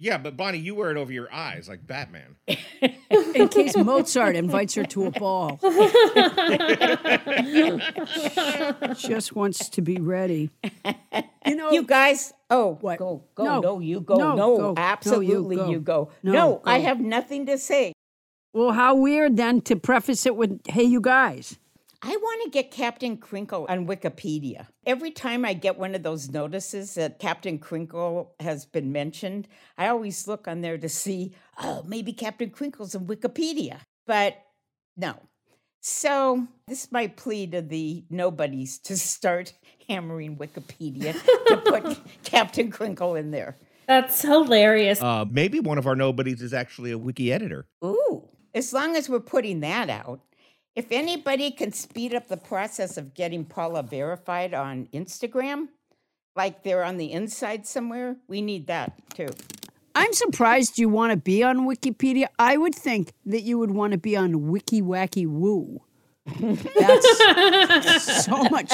Yeah, but Bonnie, you wear it over your eyes like Batman. In case Mozart invites her to a ball. Just wants to be ready. You know, You guys, oh, What? go, go, No. no, you go, No, no, go. No, you absolutely, go. you go. No, No, I have nothing to say. well, how weird then to preface it with, hey, you guys. I want to get Captain Crinkle on Wikipedia. Every time I get one of those notices that Captain Crinkle has been mentioned, I always look on there to see, oh, maybe Captain Crinkle's on Wikipedia. But no. So this is my plea to the nobodies to start hammering Wikipedia to put Captain Crinkle in there. That's hilarious. Uh, maybe one of our nobodies is actually a wiki editor. Ooh, as long as we're putting that out. If anybody can speed up the process of getting Paula verified on Instagram, like they're on the inside somewhere, we need that too. I'm surprised you want to be on Wikipedia. I would think that you would want to be on Wiki Wacky Woo. That's so much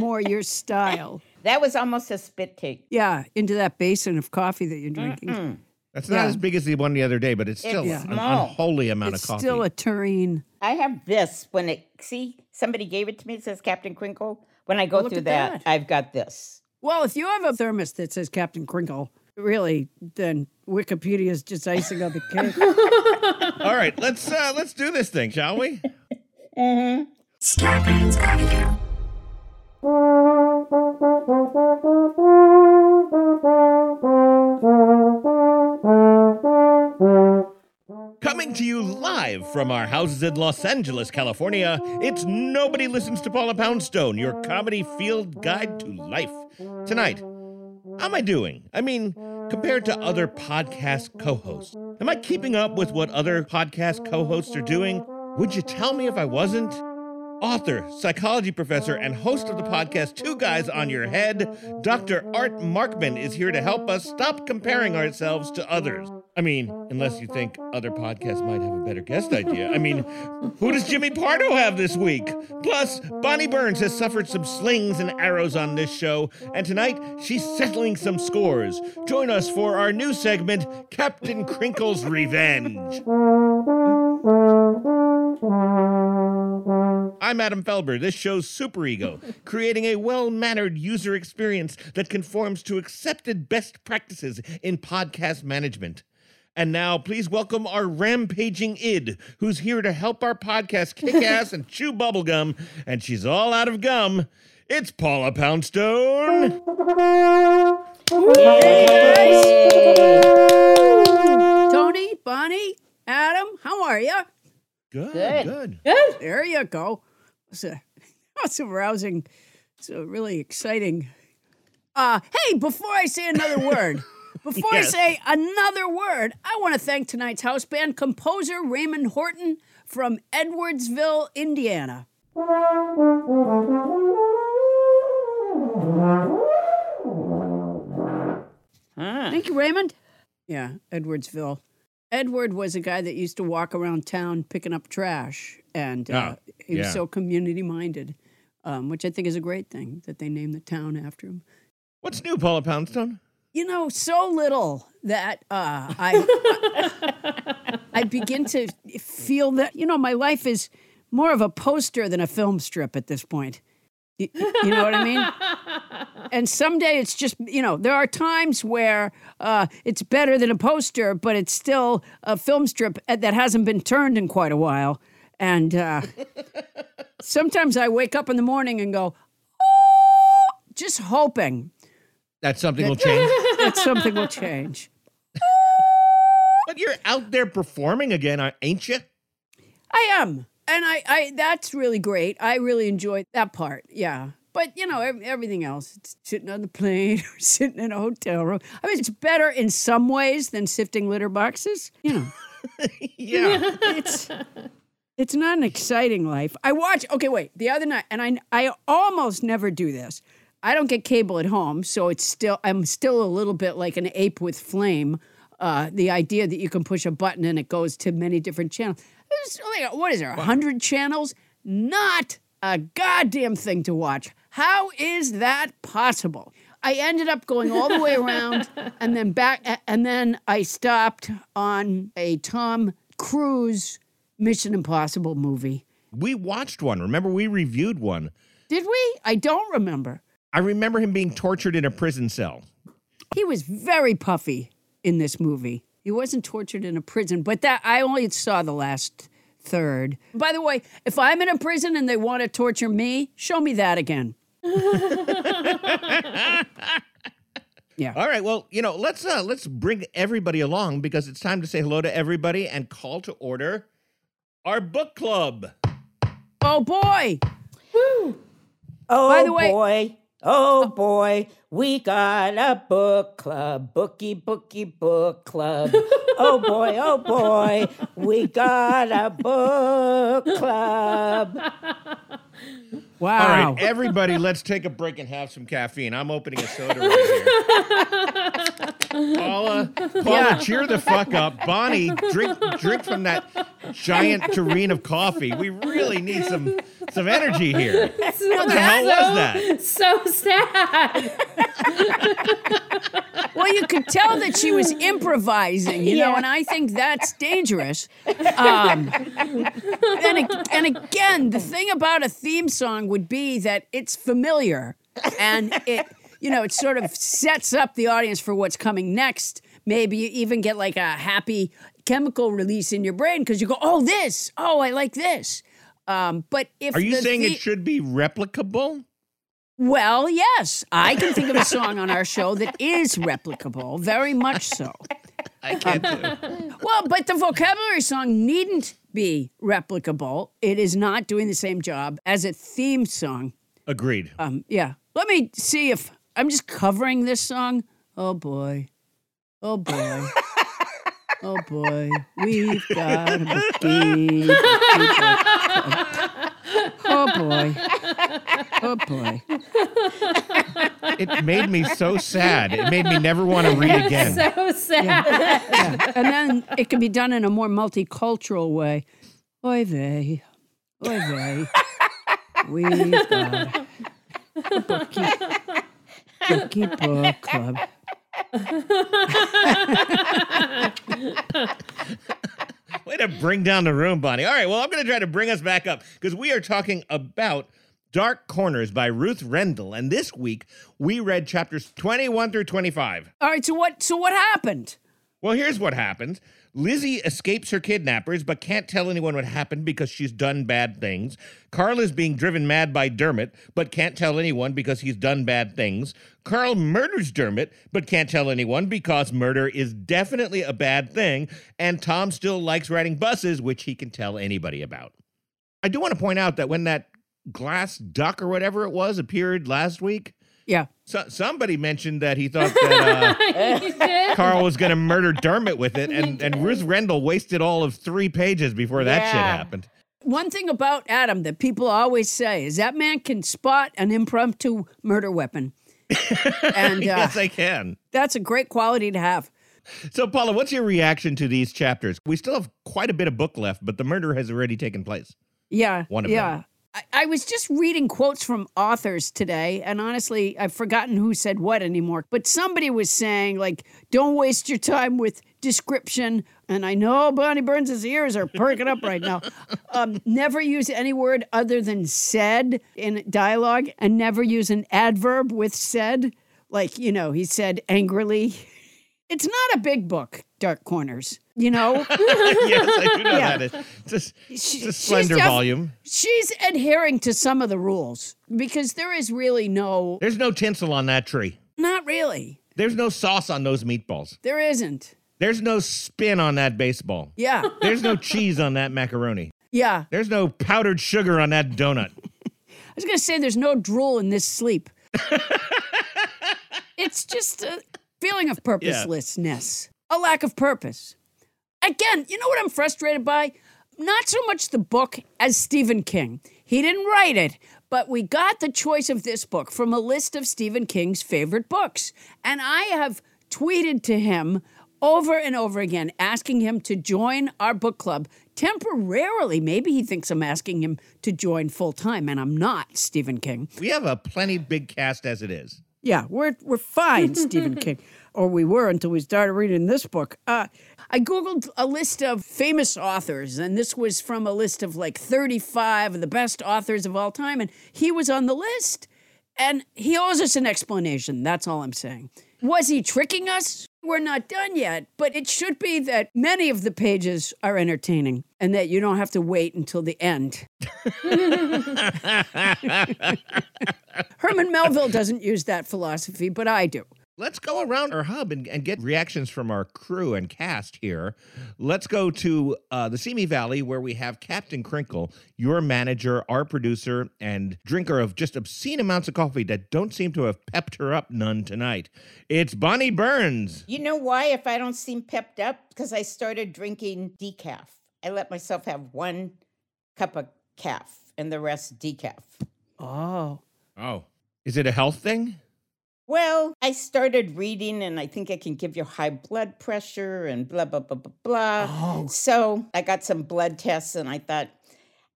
more your style. That was almost a spit take. Yeah, into that basin of coffee that you're drinking. That's not Yeah. as big as the one the other day, but it's still It's an small. unholy amount It's of coffee. still a tureen. I have this when it, see, somebody gave it to me, it says Captain Crinkle. When I go look through that, that. I've got this. Well, if you have a thermos that says Captain Crinkle, really, then Wikipedia is just icing on the cake. All right, let's uh, let's do this thing, shall we? Starbane's Avenue. Coming to you live from our houses in Los Angeles, California, it's Nobody Listens to Paula Poundstone, your comedy field guide to life. Tonight, how am I doing? I mean, compared to other podcast co hosts, am I keeping up with what other podcast co hosts are doing? Would you tell me if I wasn't? Author, psychology professor, and host of the podcast Two Guys on Your Head, Dr. Art Markman is here to help us stop comparing ourselves to others. I mean, unless you think other podcasts might have a better guest idea. I mean, who does Jimmy Pardo have this week? Plus, Bonnie Burns has suffered some slings and arrows on this show, and tonight she's settling some scores. Join us for our new segment, Captain Crinkle's Revenge. I'm Adam Felber. This show's superego, creating a well mannered user experience that conforms to accepted best practices in podcast management. And now, please welcome our rampaging id, who's here to help our podcast kick ass and chew bubblegum, and she's all out of gum. It's Paula Poundstone. Tony, Bonnie, Adam, how are you? Good, Good. good. Good. There you go. It's a, it's a rousing, it's a really exciting. Uh, hey, before I say another word, before Yes. I say another word, I want to thank tonight's house band composer Raymond Horton from Edwardsville, Indiana. Thank you, Raymond. Yeah, Edwardsville. Edward was a guy that used to walk around town picking up trash, and uh, Ah, he was yeah. so community minded, um, which I think is a great thing that they named the town after him. What's new, Paula Poundstone? You know, so little that uh, I I begin to feel that you know my life is more of a poster than a film strip at this point. You, you know what I mean? And someday it's just you know there are times where uh, it's better than a poster, but it's still a film strip that hasn't been turned in quite a while. And uh, sometimes I wake up in the morning and go, oh, just just hoping That something will change. that something will change. but you're out there performing again, aren't- ain't you? I am. And I, I that's really great. I really enjoyed that part. Yeah. But you know, everything else, it's sitting on the plane or sitting in a hotel room. I mean, it's better in some ways than sifting litter boxes. You know, Yeah. it's it's not an exciting life. I watch. Okay, wait. The other night, and I I almost never do this. I don't get cable at home, so it's still I'm still a little bit like an ape with flame. Uh, the idea that you can push a button and it goes to many different channels. There's what is there? hundred channels? Not a goddamn thing to watch. How is that possible? I ended up going all the way around and then back, and then I stopped on a Tom Cruise Mission Impossible movie. we watched one. Remember, we reviewed one. Did we? I don't remember. I remember him being tortured in a prison cell. He was very puffy in this movie. He wasn't tortured in a prison, but that I only saw the last third. By the way, if I'm in a prison and they want to torture me, show me that again. yeah. All right, well, you know, let's uh let's bring everybody along because it's time to say hello to everybody and call to order our book club. Oh boy. Oh By the way- boy, Oh, oh boy, we got a book club, bookie bookie book club. oh boy, oh boy, we got a book club. Wow. All right, everybody, let's take a break and have some caffeine. I'm opening a soda right here. Paula, Paula, Yeah. cheer the fuck up. Bonnie, drink drink from that giant tureen of coffee. We really need some some energy here. What the hell was that? So sad. Well, you could tell that she was improvising, you know, and I think that's dangerous. Um, and, and again, the thing about a theme song would be that it's familiar and it, you know, it sort of sets up the audience for what's coming next. Maybe you even get like a happy chemical release in your brain because you go, oh, this, oh, I like this. Um, but if Are you the saying the- it should be replicable? well, yes, I can think of a song on our show that is replicable, very much so. I can't do. Well, but the vocabulary song needn't be replicable. It is not doing the same job as a theme song. Agreed. Um, yeah. Let me see if I'm just covering this song. Oh boy. Oh boy. Oh boy. We've got a bookie. Oh boy. Oh boy. It made me so sad. It made me never want to read again. So sad. Yeah. And then it can be done in a more multicultural way. Oy vey. Oy vey. We've got a bookie, bookie book club. Way to bring down the room, Bonnie. All right, well, I'm going to try to bring us back up because we are talking about Dark Corners by Ruth Rendell. And this week, we read chapters 21 through 25. All right, so what so what happened? Well, here's what happens Lizzie escapes her kidnappers, but can't tell anyone what happened because she's done bad things. Carl is being driven mad by Dermot, but can't tell anyone because he's done bad things. Carl murders Dermot, but can't tell anyone because murder is definitely a bad thing. And Tom still likes riding buses, which he can tell anybody about. I do want to point out that when that glass duck or whatever it was appeared last week, Yeah. so, somebody mentioned that he thought that. Uh? Carl was going to murder Dermot with it, and, and Ruth Rendell wasted all of three pages before that shit happened. One thing about Adam that people always say is that man can spot an impromptu murder weapon. and uh, yes, I can. that's a great quality to have. So, Paula, what's your reaction to these chapters? We still have quite a bit of book left, but the murder has already taken place. Yeah. One of yeah. them. I, I was just reading quotes from authors today, and honestly, I've forgotten who said what anymore. But somebody was saying, like, don't waste your time with description. And I know Bonnie Burns' ears are perking up right now. Um, never use any word other than said in dialogue, and never use an adverb with said. Like, you know, he said angrily. It's not a big book, Dark Corners. You know, yes, I do know Yeah. that. It's just it's a she's slender def- volume. she's adhering to some of the rules because there is really no, There's no tinsel on that tree. not really. There's no sauce on those meatballs. There isn't. There's no spin on that baseball. Yeah. There's no cheese on that macaroni. Yeah. There's no powdered sugar on that donut. I was going to say there's no drool in this sleep. it's just a feeling of purposelessness, a lack of purpose. Again, you know what I'm frustrated by? Not so much the book as Stephen King. He didn't write it, but we got the choice of this book from a list of Stephen King's favorite books. And I have tweeted to him over and over again, asking him to join our book club temporarily. Maybe he thinks I'm asking him to join full time, and I'm not, Stephen King. We have a plenty big cast as it is. Yeah, we're we're fine, Stephen King, or we were until we started reading this book. Uh, I googled a list of famous authors, and this was from a list of like 35 of the best authors of all time, and he was on the list. And he owes us an explanation. That's all I'm saying. Was he tricking us? We're not done yet, but it should be that many of the pages are entertaining and that you don't have to wait until the end. Herman Melville doesn't use that philosophy, but I do. Let's go around our hub and, and get reactions from our crew and cast here. Let's go to uh, the Simi Valley where we have Captain Crinkle, your manager, our producer, and drinker of just obscene amounts of coffee that don't seem to have pepped her up none tonight. It's Bonnie Burns. You know why, if I don't seem pepped up? Because I started drinking decaf. I let myself have one cup of calf and the rest decaf. Oh. Oh, is it a health thing? Well, I started reading, and I think it can give you high blood pressure and blah, blah, blah, blah, blah. Oh. So I got some blood tests, and I thought,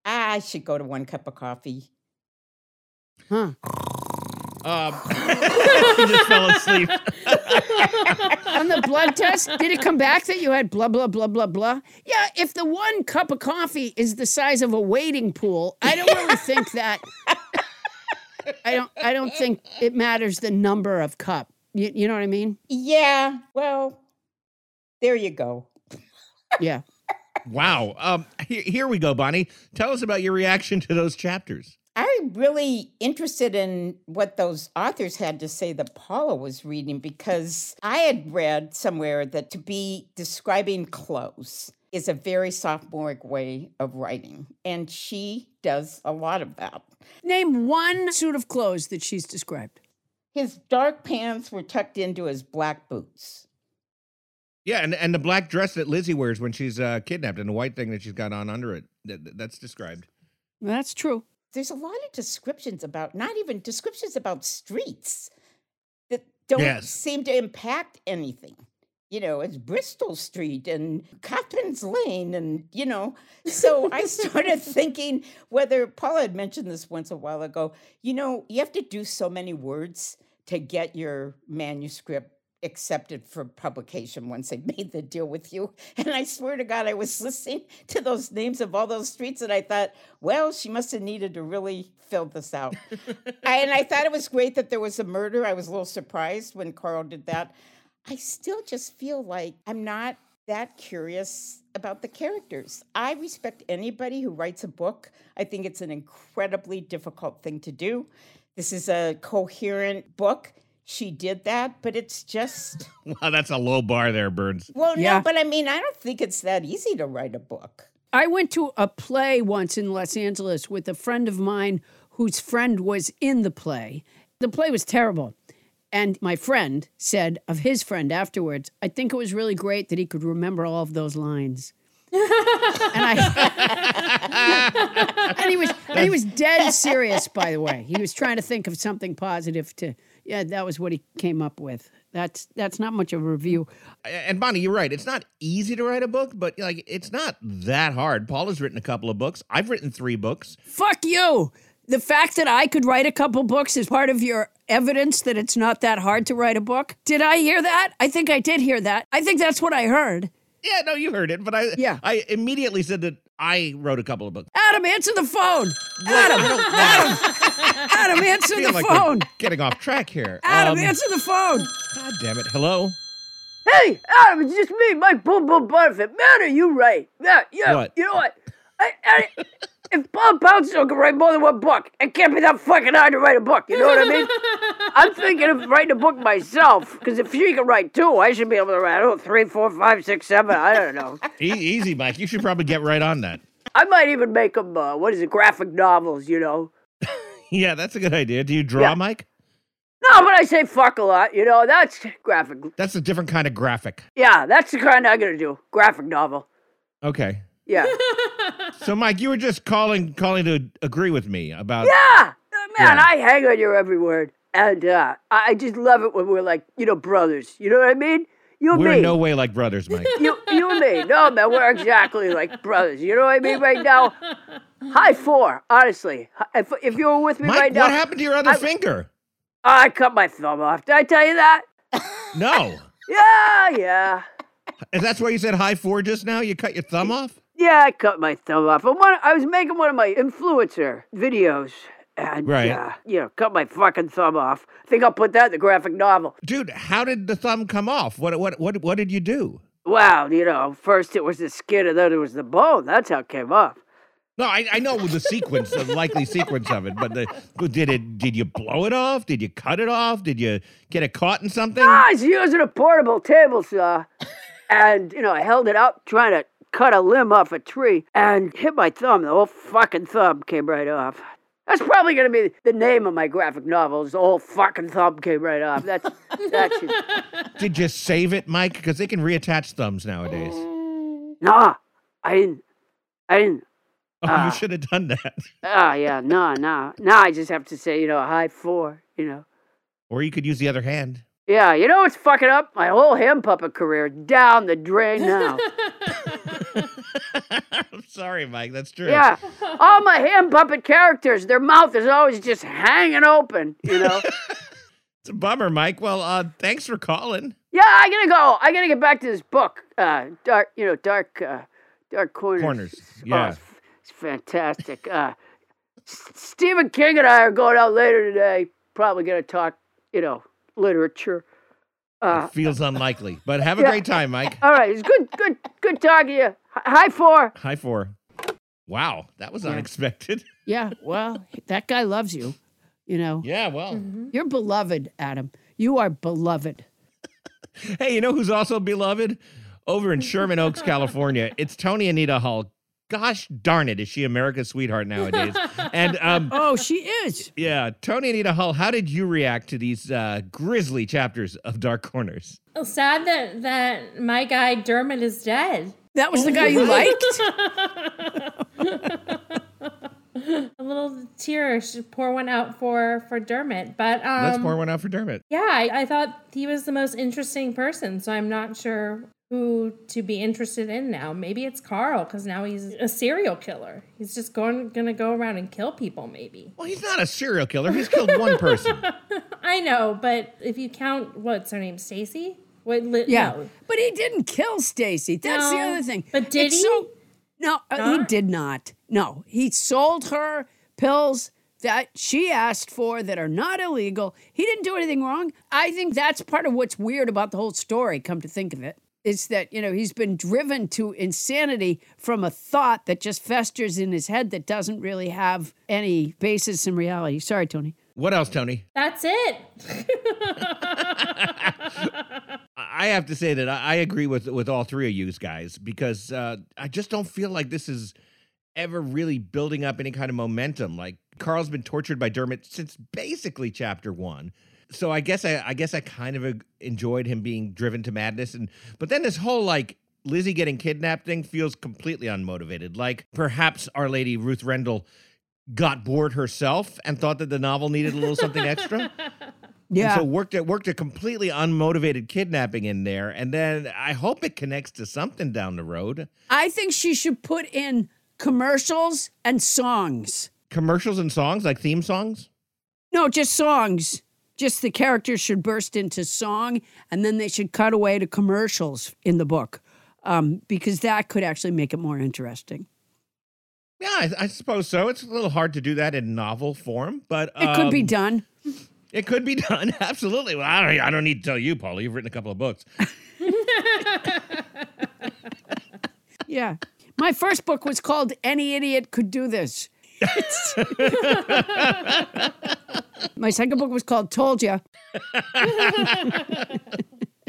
ah, I should go to one cup of coffee. Huh. Um, he just fell asleep. On the blood test, did it come back that you had blah, blah, blah, blah, blah? Yeah, if the one cup of coffee is the size of a wading pool, I don't really think that. I don't. I don't think it matters the number of cup. You, you know what I mean? Yeah, well, there you go. Yeah. Wow. Um, here, here we go, Bonnie. Tell us about your reaction to those chapters. I'm really interested in what those authors had to say that Paula was reading because I had read somewhere that to be describing clothes is a very sophomoric way of writing. And she does a lot of that. Name one suit of clothes that she's described. His dark pants were tucked into his black boots. Yeah, and, and the black dress that Lizzie wears when she's uh, kidnapped and the white thing that she's got on under it. That, that's described. That's true. There's a lot of descriptions about, not even descriptions about streets that don't Yes. seem to impact anything. You know, it's Bristol Street and Coppins Lane, and you know. So I started thinking whether Paula had mentioned this once a while ago. You know, you have to do so many words to get your manuscript accepted for publication once they made the deal with you. And I swear to God, I was listening to those names of all those streets, and I thought, well, she must have needed to really fill this out. I, and I thought it was great that there was a murder. I was a little surprised when Carl did that. I still just feel like I'm not that curious about the characters. I respect anybody who writes a book. I think it's an incredibly difficult thing to do. This is a coherent book. She did that, but it's just Wow, that's a low bar there, Burns. well, Yeah. no, but I mean, I don't think it's that easy to write a book. I went to a play once in Los Angeles with a friend of mine whose friend was in the play. The play was terrible. And my friend said of his friend afterwards, I think it was really great that he could remember all of those lines. and I and he was and he was dead serious, by the way. He was trying to think of something positive to yeah, that was what he came up with. That's that's not much of a review. And Bonnie, you're right. It's not easy to write a book, but like it's not that hard. Paul has written a couple of books. I've written three books. Fuck you. The fact that I could write a couple books is part of your evidence that it's not that hard to write a book. Did I hear that? I think I did hear that. I think that's what I heard. Yeah, no, you heard it, but I Yeah. I immediately said that I wrote a couple of books. Adam, answer the phone. Adam, Adam, Adam, I answer feel the like phone. we're getting off track here. Adam, Um, answer the phone. God damn it! Hello. Hey, Adam, it's just me, Mike Boom Boom Butterfit. Man, are you right? Yeah, yeah. What? You know what? I, I, if Paul Poundstone can write more than one book, it can't be that fucking hard to write a book. You know what I mean? I'm thinking of writing a book myself, because if she can write two, I should be able to write, oh, three, four, five, six, seven. I don't know. E- easy, Mike. You should probably get right on that. I might even make them, uh, what is it, graphic novels, you know? Yeah, that's a good idea. Do you draw, Yeah. Mike? No, but I say fuck a lot, you know? That's graphic. That's a different kind of graphic. Yeah, that's the kind I'm going to do. Graphic novel. Okay. Yeah. So, Mike, you were just calling calling to agree with me about. Yeah, Uh, man, Yeah. I hang on your every word, and uh, I I just love it when we're like, you know, brothers. You know what I mean? You and We're me. in no way like brothers, Mike. you, you and me. No, man, we're exactly like brothers. You know what I mean? Right now, high four. Honestly, if, if you were with me Mike, right now, what happened to your other I- finger? I cut my thumb off. Did I tell you that? No. Yeah, yeah, And that's why you said high four just now? You cut your thumb off? Yeah. I cut my thumb off. And one, I was making one of my influencer videos. And, Right. uh, you know, cut my fucking thumb off. I think I'll put that in the graphic novel. Dude, how did the thumb come off? What what what what did you do? Well, you know, first it was the skin and then it was the bone. That's how it came off. No, I, I know the sequence, the likely sequence of it, but the did it did you blow it off? Did you cut it off? Did you get it caught in something? I was using a portable table saw and, you know, I held it up trying to cut a limb off a tree and hit my thumb. The whole fucking thumb came right off. That's probably going to be the name of my graphic novel. Is the whole fucking thumb came right off. That's that should. Did you save it, Mike? Because they can reattach thumbs nowadays. Nah, I didn't. I didn't. Oh, Ah. you should have done that. Ah, yeah, no, no. Now I just have to say, you know, a high four, you know. Or you could use the other hand. Yeah, you know what's fucking up? My whole hand puppet career down the drain now. I'm sorry, Mike. That's true. yeah, all my hand puppet characters, their mouth is always just hanging open, you know. It's a bummer, Mike. Well, uh, thanks for calling. yeah, I gotta go. I gotta get back to this book. Uh, dark, you know, dark, uh, dark corners. Corners, Oh, yeah. it's, it's fantastic. Uh, S- Stephen King and I are going out later today. Probably gonna talk, you know, literature. Uh, Feels unlikely, but have a yeah. great time, Mike. all right, it's good, good, good talking to you. Hi- High four. High four. Wow, that was unexpected. Yeah, well, that guy loves you. You know, Yeah, well. Mm-hmm. you're beloved, Adam. You are beloved. Hey, you know who's also beloved? Over in Sherman Oaks, California. It's Tony Anita Hull. Gosh darn it, is she America's sweetheart nowadays? And um, Oh, she is. yeah, Tony Anita Hull, how did you react to these uh, grisly chapters of Dark Corners? Sad that that my guy Dermot is dead. That was the guy you liked. A little tear should pour one out for for Dermot, but um, Let's pour one out for Dermot. yeah, I, I thought he was the most interesting person, so I'm not sure who to be interested in now. Maybe it's Carl because now he's a serial killer. He's just going gonna go around and kill people. Maybe Well, he's not a serial killer. He's killed one person. I know, but if you count what's her name, Stacy? What? Li- Yeah, no. but he didn't kill Stacy. That's the other thing. but did It's he? so- no, uh, he did not. No, he sold her pills that she asked for that are not illegal. He didn't do anything wrong. I think that's part of what's weird about the whole story. Come to think of it. It's that, you know, he's been driven to insanity from a thought that just festers in his head that doesn't really have any basis in reality. Sorry, Tony. What else, Tony? That's it. I have to say that I I agree with with all three of you guys because uh, I just don't feel like this is ever really building up any kind of momentum. Like Carl's been tortured by Dermot since basically chapter one. So I guess I, I guess I kind of enjoyed him being driven to madness, and but then this whole like Lizzie getting kidnapped thing feels completely unmotivated. Like perhaps Our Lady Ruth Rendell got bored herself and thought that the novel needed a little something extra. Yeah. And so worked it worked a completely unmotivated kidnapping in there, and then I hope it connects to something down the road. I think she should put in commercials and songs. Commercials and songs, like theme songs. No, just songs. Just the characters should burst into song and then they should cut away to commercials in the book um, because that could actually make it more interesting. Yeah, I, I suppose so. It's a little hard to do that in novel form, but It could be um, done. It could be done. Absolutely. Well, I don't, I don't need to tell you, Paula. You've written a couple of books. Yeah. My first book was called Any Idiot Could Do This. My second book was called Told Ya.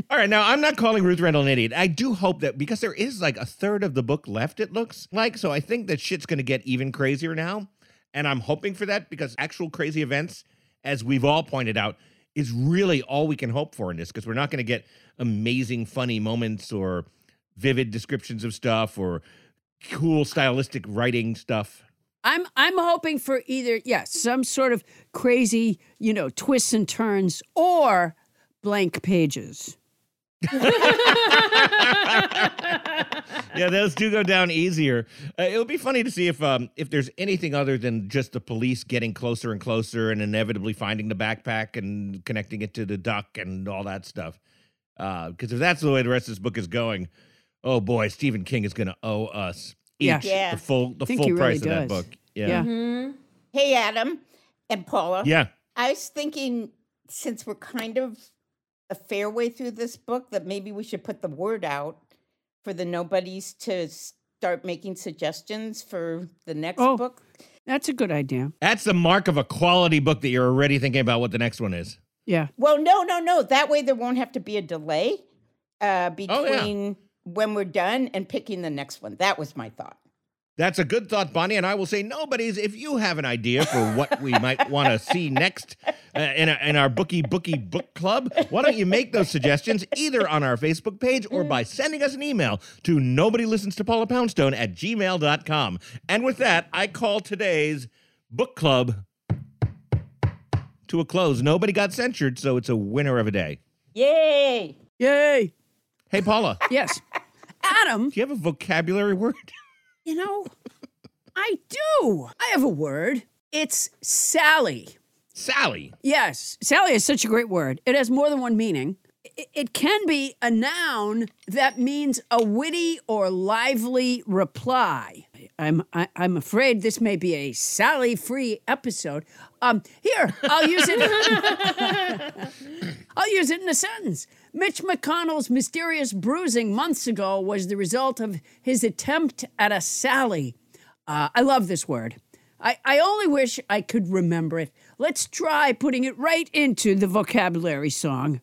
All right, now I'm not calling Ruth Rendell an idiot. I do hope that because there is like a third of the book left, it looks like. So I think that shit's going to get even crazier now. And I'm hoping for that because actual crazy events, as we've all pointed out, is really all we can hope for in this because we're not going to get amazing, funny moments or vivid descriptions of stuff or cool stylistic writing stuff. I'm I'm hoping for either yes, some sort of crazy, you know, twists and turns or blank pages. yeah, those do go down easier. Uh, it'll be funny to see if um, if there's anything other than just the police getting closer and closer and inevitably finding the backpack and connecting it to the duck and all that stuff. Because if that's the way the rest of this book is going, oh boy, Stephen King is going to owe us each Yeah. Yeah. the full the full he really price of that book. Yeah. Yeah. hmm Hey, Adam and Paula. Yeah. I was thinking, since we're kind of a fair way through this book, that maybe we should put the word out for the nobodies to start making suggestions for the next Oh. book. That's a good idea. That's the mark of a quality book that you're already thinking about what the next one is. Yeah. Well, no, no, no. That way there won't have to be a delay uh, Oh, yeah. Between when we're done and picking the next one. That was my thought. That's a good thought, Bonnie. And I will say, nobodies, if you have an idea for what we might want to see next uh, in, a, in our Bookie Bookie Book Club, why don't you make those suggestions either on our Facebook page or by sending us an email to nobody listens to Paula Poundstone at gmail.com. And with that, I call today's book club to a close. Nobody got censured, so it's a winner of a day. Yay! Yay. Hey, Paula, Yes. Adam, Do you have a vocabulary word? you know, I do. I have a word. It's Sally. Sally. Yes, Sally is such a great word. It has more than one meaning. I- It can be a noun that means a witty or lively reply. I'm I, I'm afraid this may be a Sally-free episode. Um, here I'll use it. I'll use it in a sentence. Mitch McConnell's mysterious bruising months ago was the result of his attempt at a Sally. Uh, I love this word. I, I only wish I could remember it. Let's try putting it right into the vocabulary song.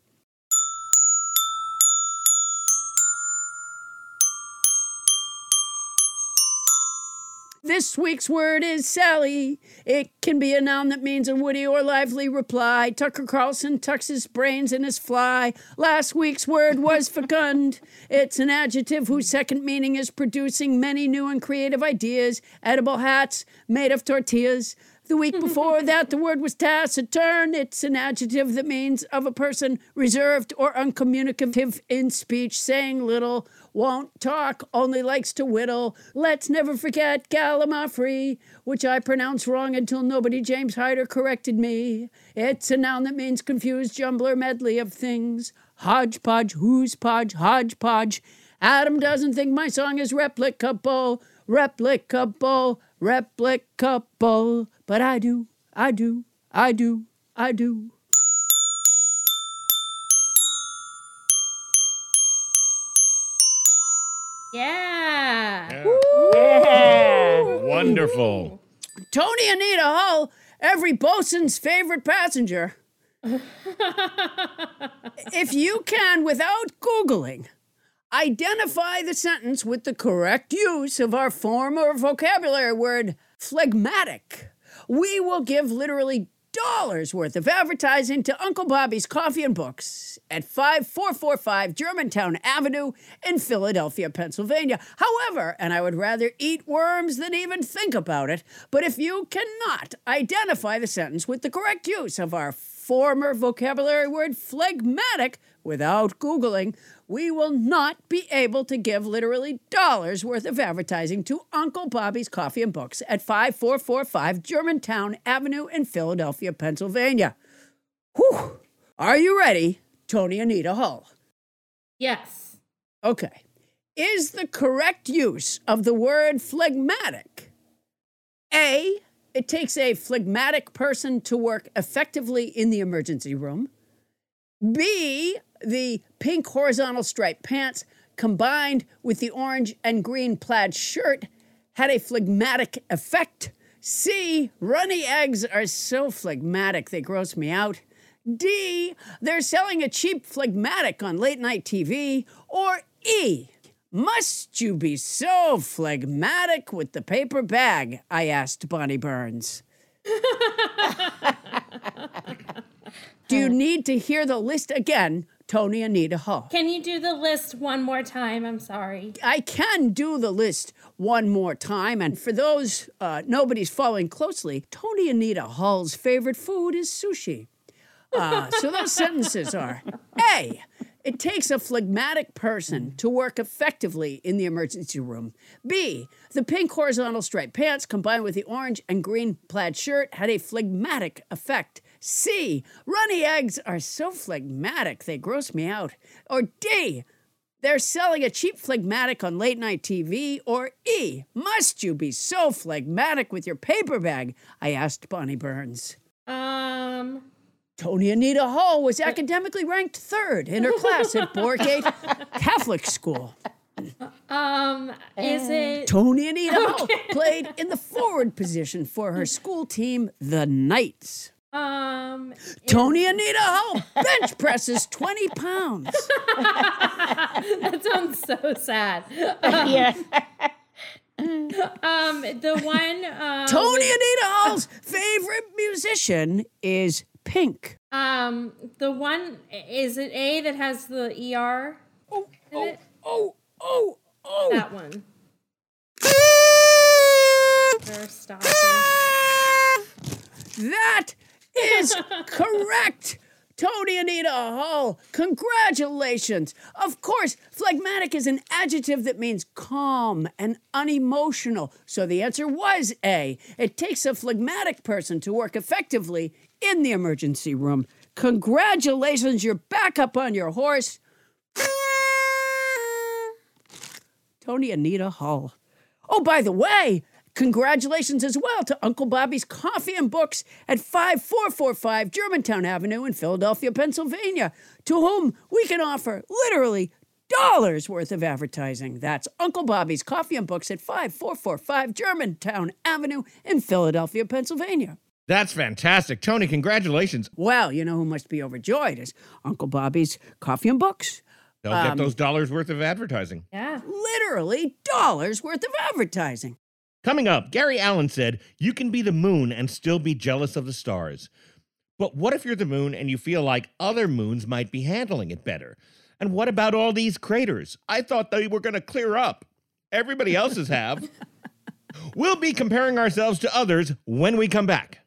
This week's word is Sally. It can be a noun that means a witty or lively reply. Tucker Carlson tucks his brains in his fly. Last week's word was fecund. It's an adjective whose second meaning is producing many new and creative ideas. Edible hats made of tortillas. The week before that, the word was taciturn. It's an adjective that means of a person reserved or uncommunicative in speech, saying little, won't talk, only likes to whittle. Let's never forget Gallimaufry, which I pronounced wrong until nobody James Hyder corrected me. It's a noun that means confused jumbler medley of things. Hodgepodge, who's podge, hodgepodge. Adam doesn't think my song is replicable, replicable, replicable. But I do, I do, I do, I do. Yeah. Yeah. Wonderful. Tony Anita Hull, every bosun's favorite passenger. if you can, without Googling, identify the sentence with the correct use of our form or vocabulary word phlegmatic, we will give literally dollars worth of advertising to Uncle Bobby's Coffee and Books at 5445 Germantown Avenue in Philadelphia, Pennsylvania. However, and I would rather eat worms than even think about it, but if you cannot identify the sentence with the correct use of our former vocabulary word phlegmatic without Googling, we will not be able to give literally dollars worth of advertising to Uncle Bobby's Coffee and Books at 5445 Germantown Avenue in Philadelphia, Pennsylvania. Whew. Are you ready, Tony Anita Hull? Yes. Okay. Is the correct use of the word phlegmatic A, it takes a phlegmatic person to work effectively in the emergency room. B, the pink horizontal striped pants combined with the orange and green plaid shirt had a phlegmatic effect. C, runny eggs are so phlegmatic they gross me out. D, they're selling a cheap phlegmatic on late night TV. Or E, must you be so phlegmatic with the paper bag? I asked Bonnie Burns. Do you need to hear the list again, Tony Anita Hull? Can you do the list one more time? I'm sorry. I can do the list one more time. And for those uh, nobody's following closely, Tony Anita Hull's favorite food is sushi. Uh, so those sentences are A. It takes a phlegmatic person to work effectively in the emergency room. B. The pink horizontal striped pants combined with the orange and green plaid shirt had a phlegmatic effect. C. Runny eggs are so phlegmatic they gross me out. Or D. They're selling a cheap phlegmatic on late night TV. Or E. Must you be so phlegmatic with your paper bag? I asked Bonnie Burns. Um, Tony Anita Hull was academically ranked third in her class at Borgate Catholic School. um, is it? Tony Anita Hull played in the forward position for her school team, the Knights. Um, Tony Anita Hull bench presses 20 pounds. that sounds so sad. Um, yeah. um, the one. Uh, Tony Anita Hull's favorite musician is Pink. Um, the one is it A that has the ER? Oh, in oh, it? oh, oh, oh. That one. They're. That is correct. Tony Anita Hull, congratulations. Of course, phlegmatic is an adjective that means calm and unemotional. So the answer was A. It takes a phlegmatic person to work effectively in the emergency room. Congratulations, you're back up on your horse. Tony Anita Hull. Oh, by the way, congratulations as well to Uncle Bobby's Coffee and Books at 5445 Germantown Avenue in Philadelphia, Pennsylvania, to whom we can offer literally dollars worth of advertising. That's Uncle Bobby's Coffee and Books at 5445 Germantown Avenue in Philadelphia, Pennsylvania. That's fantastic. Tony, congratulations. Well, you know who must be overjoyed is Uncle Bobby's Coffee and Books. They'll get um, those dollars worth of advertising. Yeah. Literally dollars worth of advertising. Coming up, Gary Allan said, You can be the moon and still be jealous of the stars. But what if you're the moon and you feel like other moons might be handling it better? And what about all these craters? I thought they were going to clear up. Everybody else's have. we'll be comparing ourselves to others when we come back.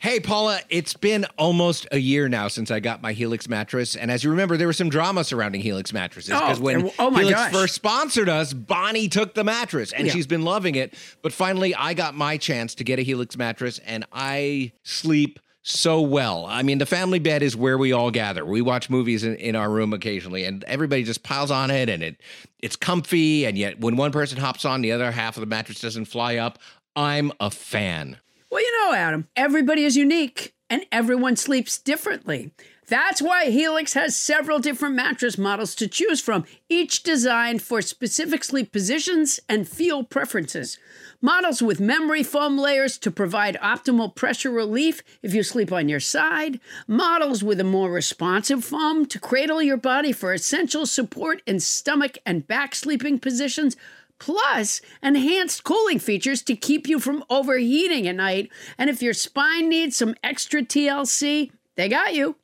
Hey, Paula, it's been almost a year now since I got my Helix mattress. And as you remember, there was some drama surrounding Helix mattresses because Oh, when oh Helix gosh. first sponsored us, Bonnie took the mattress and Yeah. she's been loving it. But finally, I got my chance to get a Helix mattress and I sleep so well. I mean, the family bed is where we all gather. We watch movies in, in our room occasionally and everybody just piles on it and it it's comfy. And yet, when one person hops on, the other half of the mattress doesn't fly up. I'm a fan. Well, you know, Adam, everybody is unique and everyone sleeps differently. That's why Helix has several different mattress models to choose from, each designed for specific sleep positions and feel preferences. Models with memory foam layers to provide optimal pressure relief if you sleep on your side. Models with a more responsive foam to cradle your body for essential support in stomach and back sleeping positions plus enhanced cooling features to keep you from overheating at night. And if your spine needs some extra TLC, they got you.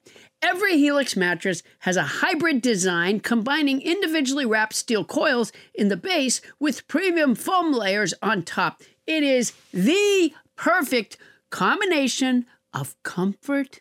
Every Helix mattress has a hybrid design combining individually wrapped steel coils in the base with premium foam layers on top. It is the perfect combination of comfort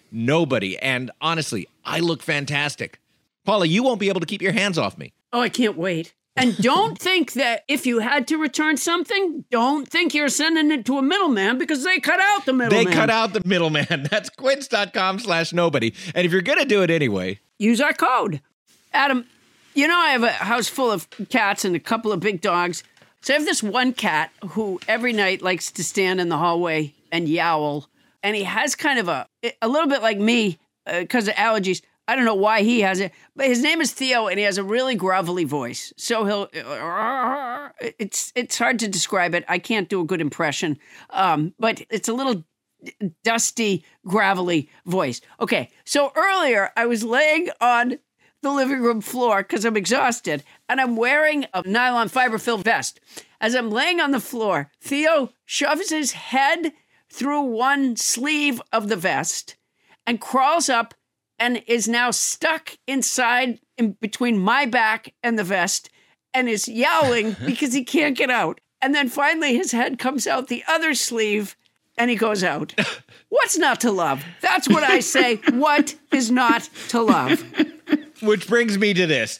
And honestly, I look fantastic. Paula, you won't be able to keep your hands off me. Oh, I can't wait. And don't think that if you had to return something, don't think you're sending it to a middleman because they cut out the middleman. They cut out the middleman. That's quince.com slash nobody. And if you're going to do it anyway, Use our code. Adam, you know I have a house full of cats and a couple of big dogs. So I have this one cat who every night likes to stand in the hallway and yowl. And he has kind of a, a little bit like me because of allergies. I don't know why he has it, but his name is Theo, and he has a really grovelly voice. So he'll, it's it's hard to describe it. I can't do a good impression, um, but it's a little dusty, gravelly voice. Okay, so earlier I was laying on the living room floor because I'm exhausted, and I'm wearing a nylon fiber filled vest. As I'm laying on the floor, Theo shoves his head through one sleeve of the vest and crawls up and is now stuck inside in between my back and the vest and is yowling because he can't get out. And then finally his head comes out the other sleeve and he goes out. What's not to love? That's what I say. What is not to love? which brings me to this.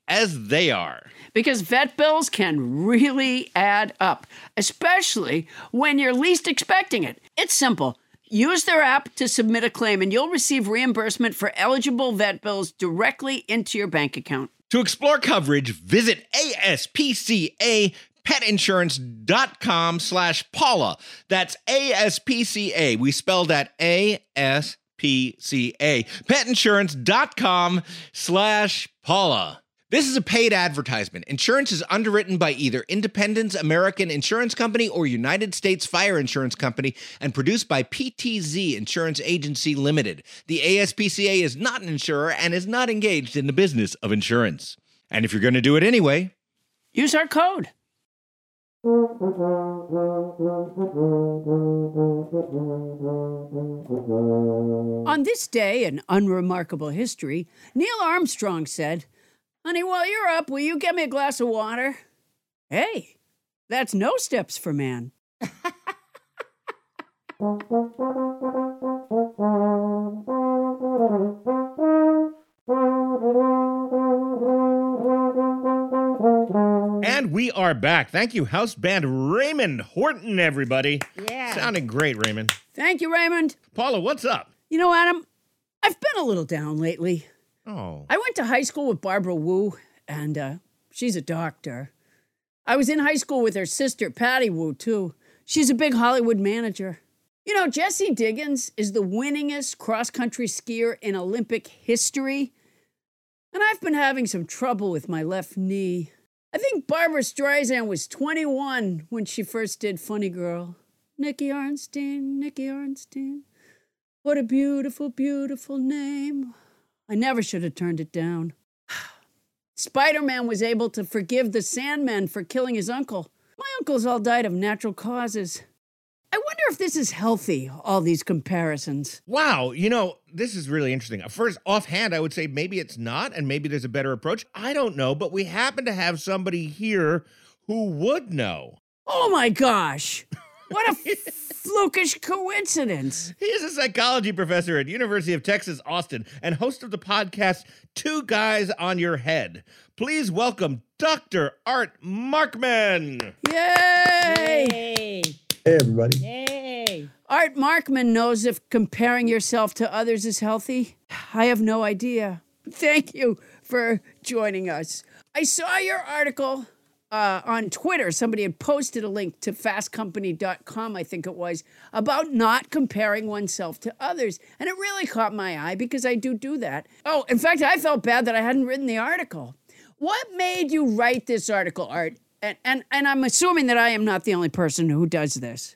as they are. because vet bills can really add up, especially when you're least expecting it. It's simple. Use their app to submit a claim, and you'll receive reimbursement for eligible vet bills directly into your bank account. To explore coverage, visit ASPCA petinsurance.com slash Paula. That's ASPCA. We spell that A-S-P-C-A. Petinsurance.com slash Paula. This is a paid advertisement. Insurance is underwritten by either Independence American Insurance Company or United States Fire Insurance Company and produced by PTZ Insurance Agency Limited. The ASPCA is not an insurer and is not engaged in the business of insurance. And if you're going to do it anyway, Use our code. On this day in unremarkable history, Neil Armstrong said, Honey, while you're up, will you get me a glass of water? Hey, that's no steps for man. And we are back. Thank you, house band Raymond Horton, everybody. Yeah. Sounding great, Raymond. Thank you, Raymond. Paula, what's up? You know, Adam, I've been a little down lately. Oh, I went to high school with Barbara Wu, and uh, she's a doctor. I was in high school with her sister, Patty Wu, too. She's a big Hollywood manager. You know, Jessie Diggins is the winningest cross country skier in Olympic history. And I've been having some trouble with my left knee. I think Barbra Streisand was 21 when she first did Funny Girl. Nicky Arnstein, Nicky Arnstein. What a beautiful, beautiful name. I never should have turned it down. Spider Man was able to forgive the Sandman for killing his uncle. My uncles all died of natural causes. I wonder if this is healthy, all these comparisons. wow. You know, this is really interesting. First, offhand, I would say maybe it's not, and maybe there's a better approach. I don't know, but we happen to have somebody here who would know. Oh my gosh! What a flukish coincidence. He is a psychology professor at University of Texas Austin and host of the podcast Two Guys on Your Head. Please welcome Dr. Art Markman. Yay! Yay! Hey, everybody. Yay! Art Markman knows if comparing yourself to others is healthy. I have no idea. Thank you for joining us. I saw your article uh, on Twitter. Somebody had posted a link to fastcompany.com, I think it was, about not comparing oneself to others. And it really caught my eye because I do do that. Oh, in fact, I felt bad that I hadn't written the article. What made you write this article, Art? And, and, and I'm assuming that I am not the only person who does this.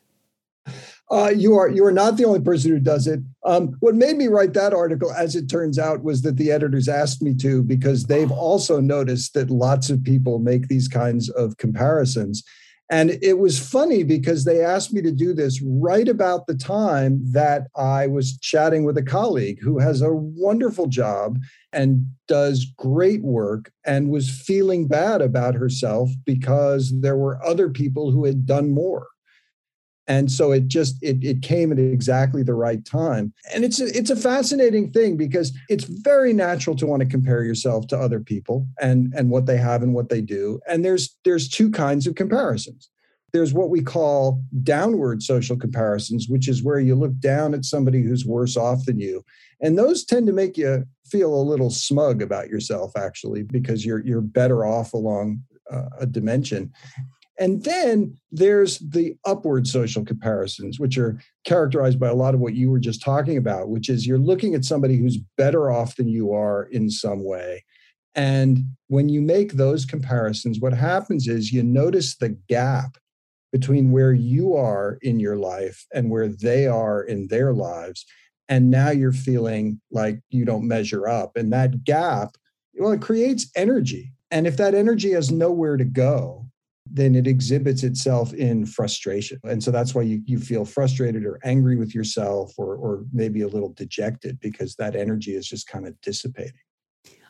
Uh, you are you are not the only person who does it. Um, what made me write that article, as it turns out, was that the editors asked me to because they've also noticed that lots of people make these kinds of comparisons. And it was funny because they asked me to do this right about the time that I was chatting with a colleague who has a wonderful job and does great work and was feeling bad about herself because there were other people who had done more and so it just it, it came at exactly the right time. And it's a, it's a fascinating thing because it's very natural to want to compare yourself to other people and and what they have and what they do. And there's there's two kinds of comparisons. There's what we call downward social comparisons which is where you look down at somebody who's worse off than you. And those tend to make you feel a little smug about yourself actually because you're you're better off along uh, a dimension and then there's the upward social comparisons, which are characterized by a lot of what you were just talking about, which is you're looking at somebody who's better off than you are in some way. And when you make those comparisons, what happens is you notice the gap between where you are in your life and where they are in their lives. And now you're feeling like you don't measure up. And that gap, well, it creates energy. And if that energy has nowhere to go, then it exhibits itself in frustration. And so that's why you, you feel frustrated or angry with yourself or, or maybe a little dejected because that energy is just kind of dissipating.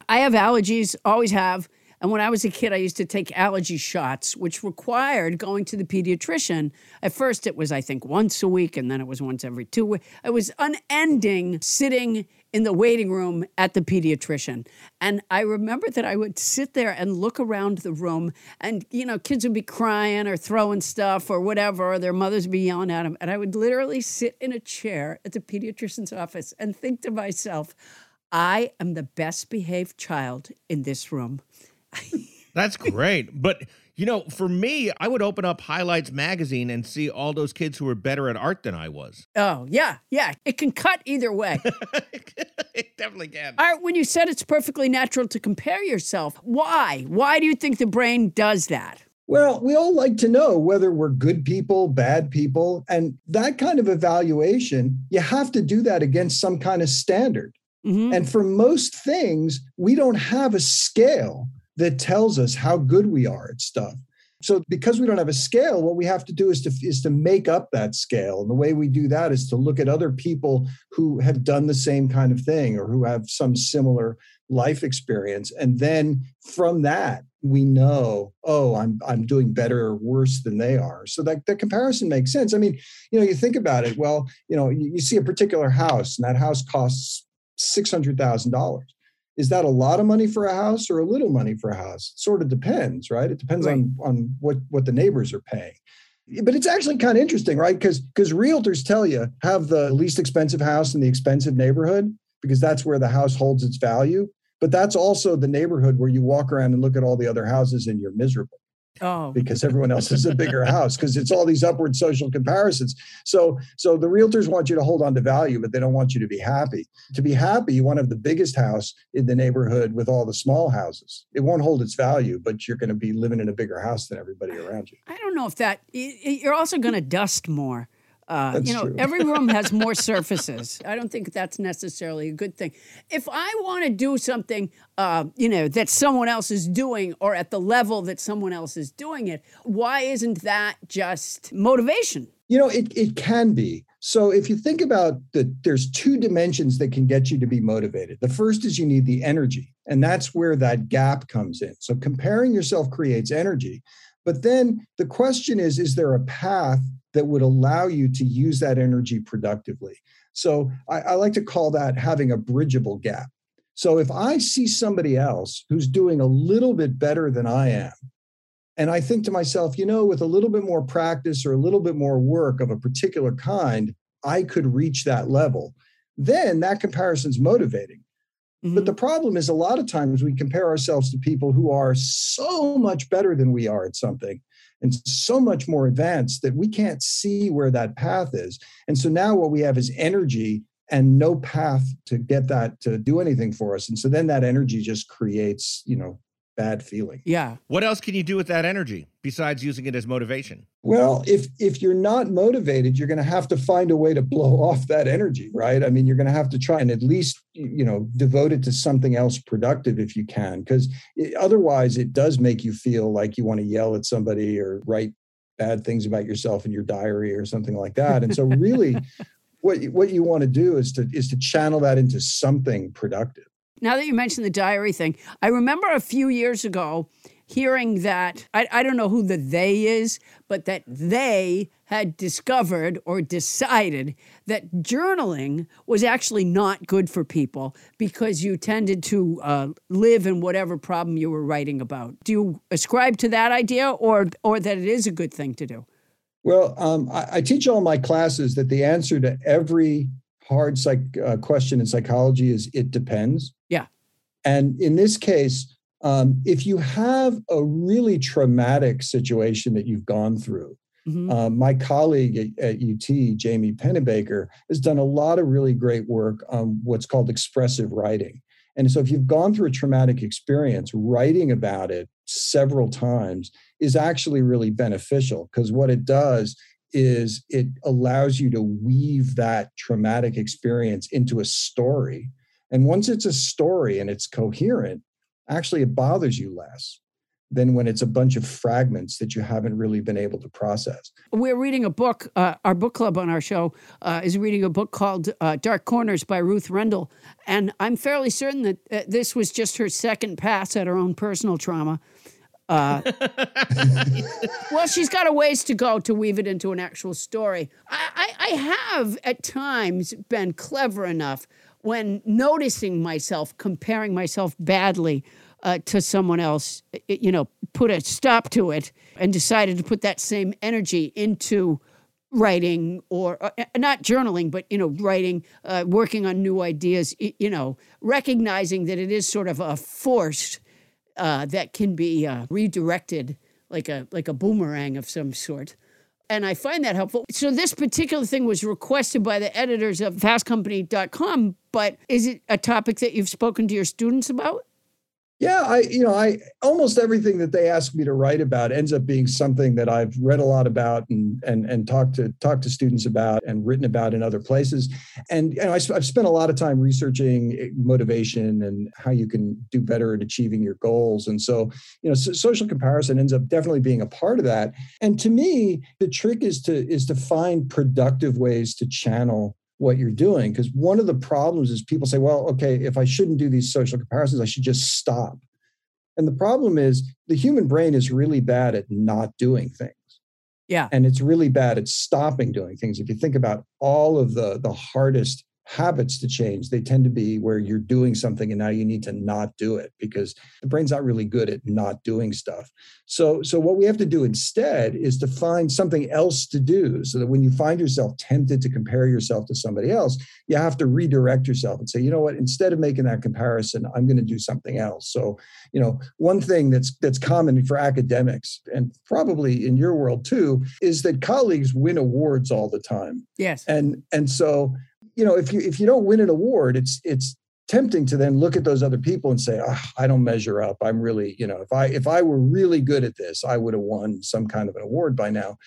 I have allergies, always have. And when I was a kid, I used to take allergy shots, which required going to the pediatrician. At first, it was, I think, once a week, and then it was once every two weeks. It was unending sitting in the waiting room at the pediatrician. And I remember that I would sit there and look around the room, and, you know, kids would be crying or throwing stuff or whatever, or their mothers would be yelling at them. And I would literally sit in a chair at the pediatrician's office and think to myself, I am the best behaved child in this room. That's great. But, you know, for me, I would open up Highlights magazine and see all those kids who were better at art than I was. Oh, yeah, yeah. It can cut either way. it definitely can. Art, when you said it's perfectly natural to compare yourself, why? Why do you think the brain does that? Well, we all like to know whether we're good people, bad people. And that kind of evaluation, you have to do that against some kind of standard. Mm-hmm. And for most things, we don't have a scale that tells us how good we are at stuff. So because we don't have a scale, what we have to do is to is to make up that scale. And the way we do that is to look at other people who have done the same kind of thing or who have some similar life experience. And then from that, we know, oh, I'm I'm doing better or worse than they are. So that the comparison makes sense. I mean, you know, you think about it. Well, you know, you, you see a particular house, and that house costs six hundred thousand dollars is that a lot of money for a house or a little money for a house? It sort of depends, right? It depends right. on on what what the neighbors are paying. But it's actually kind of interesting, right? Because because realtors tell you have the least expensive house in the expensive neighborhood because that's where the house holds its value. But that's also the neighborhood where you walk around and look at all the other houses and you're miserable. Oh. Because everyone else has a bigger house because it's all these upward social comparisons. So so the realtors want you to hold on to value, but they don't want you to be happy. To be happy, you want to have the biggest house in the neighborhood with all the small houses. It won't hold its value, but you're going to be living in a bigger house than everybody around you. I don't know if that you're also going to dust more. Uh, you know, true. every room has more surfaces. I don't think that's necessarily a good thing. If I want to do something, uh, you know, that someone else is doing or at the level that someone else is doing it, why isn't that just motivation? You know, it, it can be. So if you think about that, there's two dimensions that can get you to be motivated. The first is you need the energy, and that's where that gap comes in. So comparing yourself creates energy. But then the question is, is there a path that would allow you to use that energy productively. So I, I like to call that having a bridgeable gap. So if I see somebody else who's doing a little bit better than I am, and I think to myself, you know, with a little bit more practice or a little bit more work of a particular kind, I could reach that level. Then that comparison's motivating. Mm-hmm. But the problem is, a lot of times we compare ourselves to people who are so much better than we are at something and so much more advanced that we can't see where that path is. And so now what we have is energy and no path to get that to do anything for us. And so then that energy just creates, you know, bad feeling. Yeah. What else can you do with that energy besides using it as motivation? Well, if if you're not motivated, you're going to have to find a way to blow off that energy, right? I mean, you're going to have to try and at least you know devote it to something else productive if you can, because otherwise, it does make you feel like you want to yell at somebody or write bad things about yourself in your diary or something like that. And so, really. what, what you want to do is to is to channel that into something productive now that you mentioned the diary thing, I remember a few years ago hearing that I, I don't know who the they is, but that they had discovered or decided that journaling was actually not good for people because you tended to uh, live in whatever problem you were writing about. Do you ascribe to that idea or, or that it is a good thing to do? Well, um, I, I teach all my classes that the answer to every hard psych uh, question in psychology is it depends. Yeah. And in this case, um, if you have a really traumatic situation that you've gone through, mm-hmm. uh, my colleague at, at, UT, Jamie Pennebaker, has done a lot of really great work on what's called expressive writing. And so, if you've gone through a traumatic experience, writing about it several times is actually really beneficial because what it does is it allows you to weave that traumatic experience into a story. And once it's a story and it's coherent, actually it bothers you less than when it's a bunch of fragments that you haven't really been able to process. We're reading a book. Uh, our book club on our show uh, is reading a book called uh, Dark Corners by Ruth Rendell. And I'm fairly certain that uh, this was just her second pass at her own personal trauma. Uh, well, she's got a ways to go to weave it into an actual story. I, I, I have at times been clever enough when noticing myself, comparing myself badly uh, to someone else, you know, put a stop to it and decided to put that same energy into writing or uh, not journaling but you know writing uh, working on new ideas you know recognizing that it is sort of a forced uh, that can be uh, redirected like a like a boomerang of some sort. And I find that helpful. So this particular thing was requested by the editors of fastcompany.com, but is it a topic that you've spoken to your students about? Yeah, I you know, I almost everything that they ask me to write about ends up being something that I've read a lot about and and and talked to talked to students about and written about in other places. And you know, I, have spent a lot of time researching eh, motivation and how you can do better at achieving your goals. And so, you know, so social comparison ends up definitely being a part of that. And to me, the trick is to is to find productive ways to channel what you're doing. Because one of the problems is people say, well, okay, if I shouldn't do these social comparisons, I should just stop. And the problem is the human brain is really bad at not doing things. Yeah. And it's really bad at stopping doing things. If you think about all of the the hardest habits to change. They tend to be where you're doing something and now you need to not do it because the brain's not really good at not doing stuff. So so what we have to do instead is to find something else to do so that when you find yourself tempted to compare yourself to somebody else you have to redirect yourself and say you know what? Instead of making that comparison i'm going to do something else. So you know one thing that's that's common for academics and probably in your world too is that colleagues win awards all the time. Yes. And and so you know if you if you don't win an award it's it's tempting to then look at those other people and say oh, i don't measure up. I'm really you know if i if i were really good at this i would have won some kind of an award by now.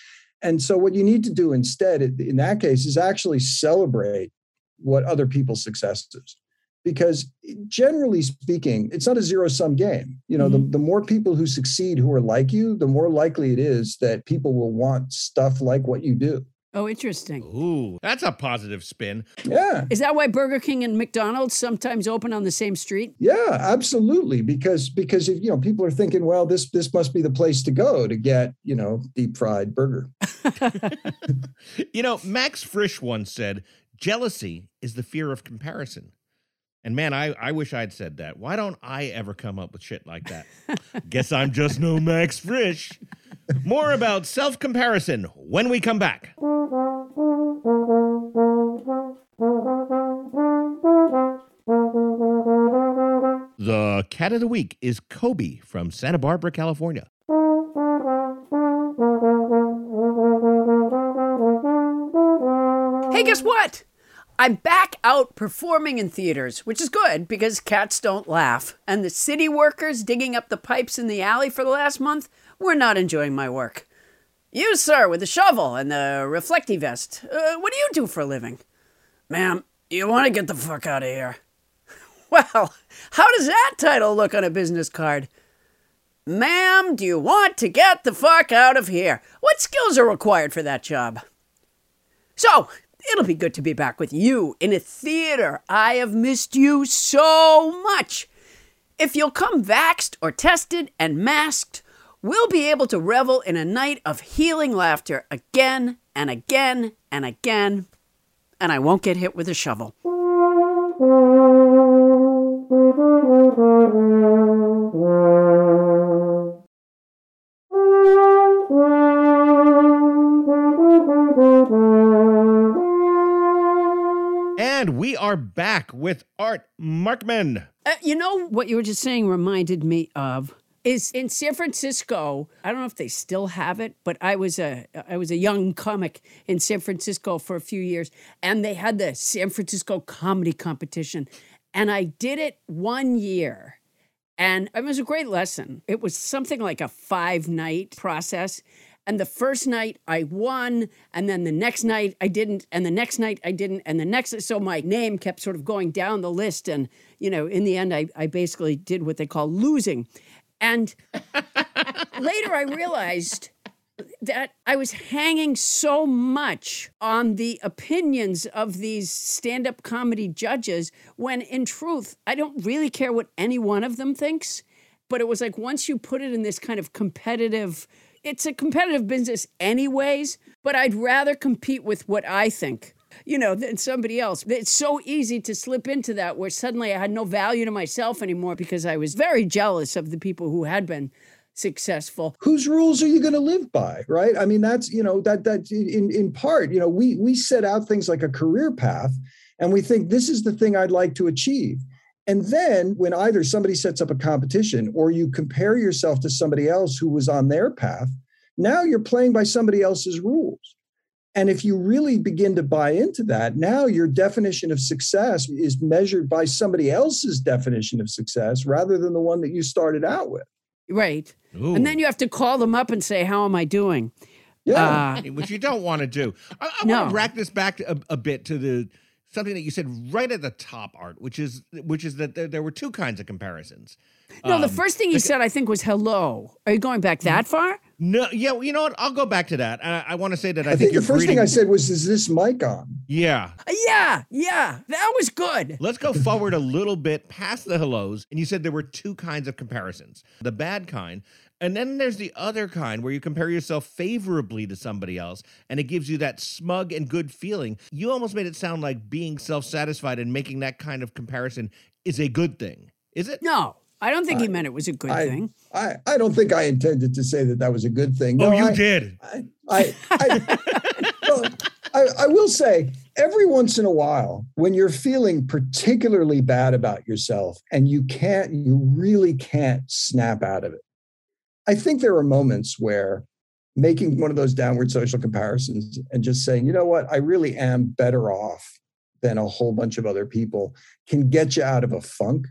And so what you need to do instead in that case is actually celebrate what other people's successes. Because generally speaking it's not a zero sum game. You know mm-hmm. the, the more people who succeed who are like you the more likely it is that people will want stuff like what you do Oh, interesting. Ooh, that's a positive spin. Yeah. Is that why Burger King and McDonald's sometimes open on the same street? Yeah, absolutely. Because because if you know people are thinking, well, this this must be the place to go to get you know deep fried burger. You know, Max Frisch once said, jealousy is the fear of comparison. And man, I, I wish I'd said that. Why don't I ever come up with shit like that? Guess I'm just no Max Frisch. More about self comparison when we come back. The cat of the week is Kobe from Santa Barbara, California. Hey, guess what? I'm back out performing in theaters, which is good because cats don't laugh. And the city workers digging up the pipes in the alley for the last month were not enjoying my work. You, sir, with the shovel and the reflecty vest, uh, what do you do for a living? Ma'am, you want to get the fuck out of here. Well, how does that title look on a business card? Ma'am, do you want to get the fuck out of here? What skills are required for that job? So, it'll be good to be back with you in a theater. I have missed you so much. If you'll come vaxxed or tested and masked, we'll be able to revel in a night of healing laughter again and again and again. And I won't get hit with a shovel. And we are back with Art Markman. Uh, you know what you were just saying reminded me of is in San Francisco. I don't know if they still have it, but I was a I was a young comic in San Francisco for a few years, and they had the San Francisco comedy competition, and I did it one year. And it was a great lesson. It was something like a five night process. And the first night I won, and then the next night I didn't, and the next night I didn't, and the next so my name kept sort of going down the list. And, you know, in the end I, I basically did what they call losing. And later I realized that I was hanging so much on the opinions of these stand up comedy judges when in truth, I don't really care what any one of them thinks. But it was like once you put it in this kind of competitive, it's a competitive business anyways, but I'd rather compete with what I think. You know, than somebody else. It's so easy to slip into that where suddenly I had no value to myself anymore because I was very jealous of the people who had been successful. whose rules are you going to live by right i mean that's you know that that in in part you know we we set out things like a career path and we think this is the thing i'd like to achieve and then when either somebody sets up a competition or you compare yourself to somebody else who was on their path now you're playing by somebody else's rules and if you really begin to buy into that now your definition of success is measured by somebody else's definition of success rather than the one that you started out with Right. Ooh. And then you have to call them up and say, How am I doing? yeah Uh, which you don't want to do. I, I No. want to rack this back a, a bit to the something that you said right at the top, Art, which is which is that there, there were two kinds of comparisons. no, the Um, first thing you said, I think, was hello. Are you going back that far? No, yeah, well, you know what? I'll go back to that. I, I want to say that I, I, think, you're the first thing I said was, "Is this mic on?" Yeah, Uh, Yeah, yeah, that was good. Let's go forward a little bit past the hellos. And you said there were two kinds of comparisons the bad kind. And then there's the other kind where you compare yourself favorably to somebody else and it gives you that smug and good feeling. You almost made it sound like being self satisfied and making that kind of comparison is a good thing. Is it? No, I don't think he meant it was a good I, thing. I, I don't think I intended to say that that was a good thing. Oh, No, you I, did. I, I, I, well, I, I will say every once in a while, when you're feeling particularly bad about yourself and you can't, you really can't snap out of it. I think there are moments where making one of those downward social comparisons and just saying, you know what, I really am better off than a whole bunch of other people can get you out of a funk.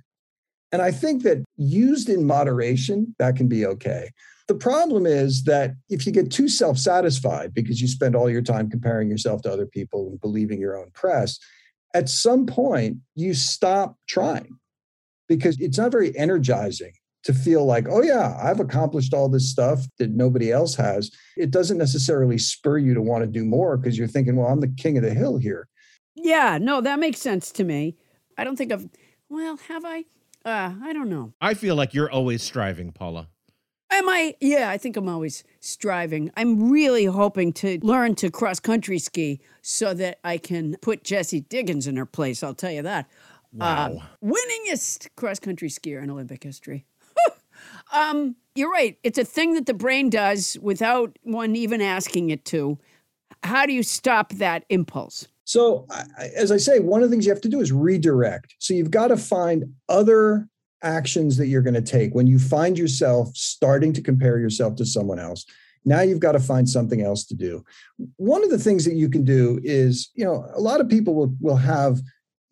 And I think that used in moderation, that can be okay. The problem is that if you get too self satisfied because you spend all your time comparing yourself to other people and believing your own press, at some point you stop trying because it's not very energizing to feel like, oh, yeah, I've accomplished all this stuff that nobody else has. It doesn't necessarily spur you to want to do more because you're thinking, well, I'm the king of the hill here. Yeah, no, that makes sense to me. I don't think I've, well, have I? Uh, I don't know. I feel like you're always striving, Paula. Am I? Yeah, I think I'm always striving. I'm really hoping to learn to cross country ski so that I can put Jessie Diggins in her place. I'll tell you that. Wow. Uh, winningest cross country skier in Olympic history. Um, you're right. It's a thing that the brain does without one even asking it to. How do you stop that impulse? So, as I say, one of the things you have to do is redirect. So, you've got to find other actions that you're going to take when you find yourself starting to compare yourself to someone else. Now you've got to find something else to do. One of the things that you can do is, you know, a lot of people will, will have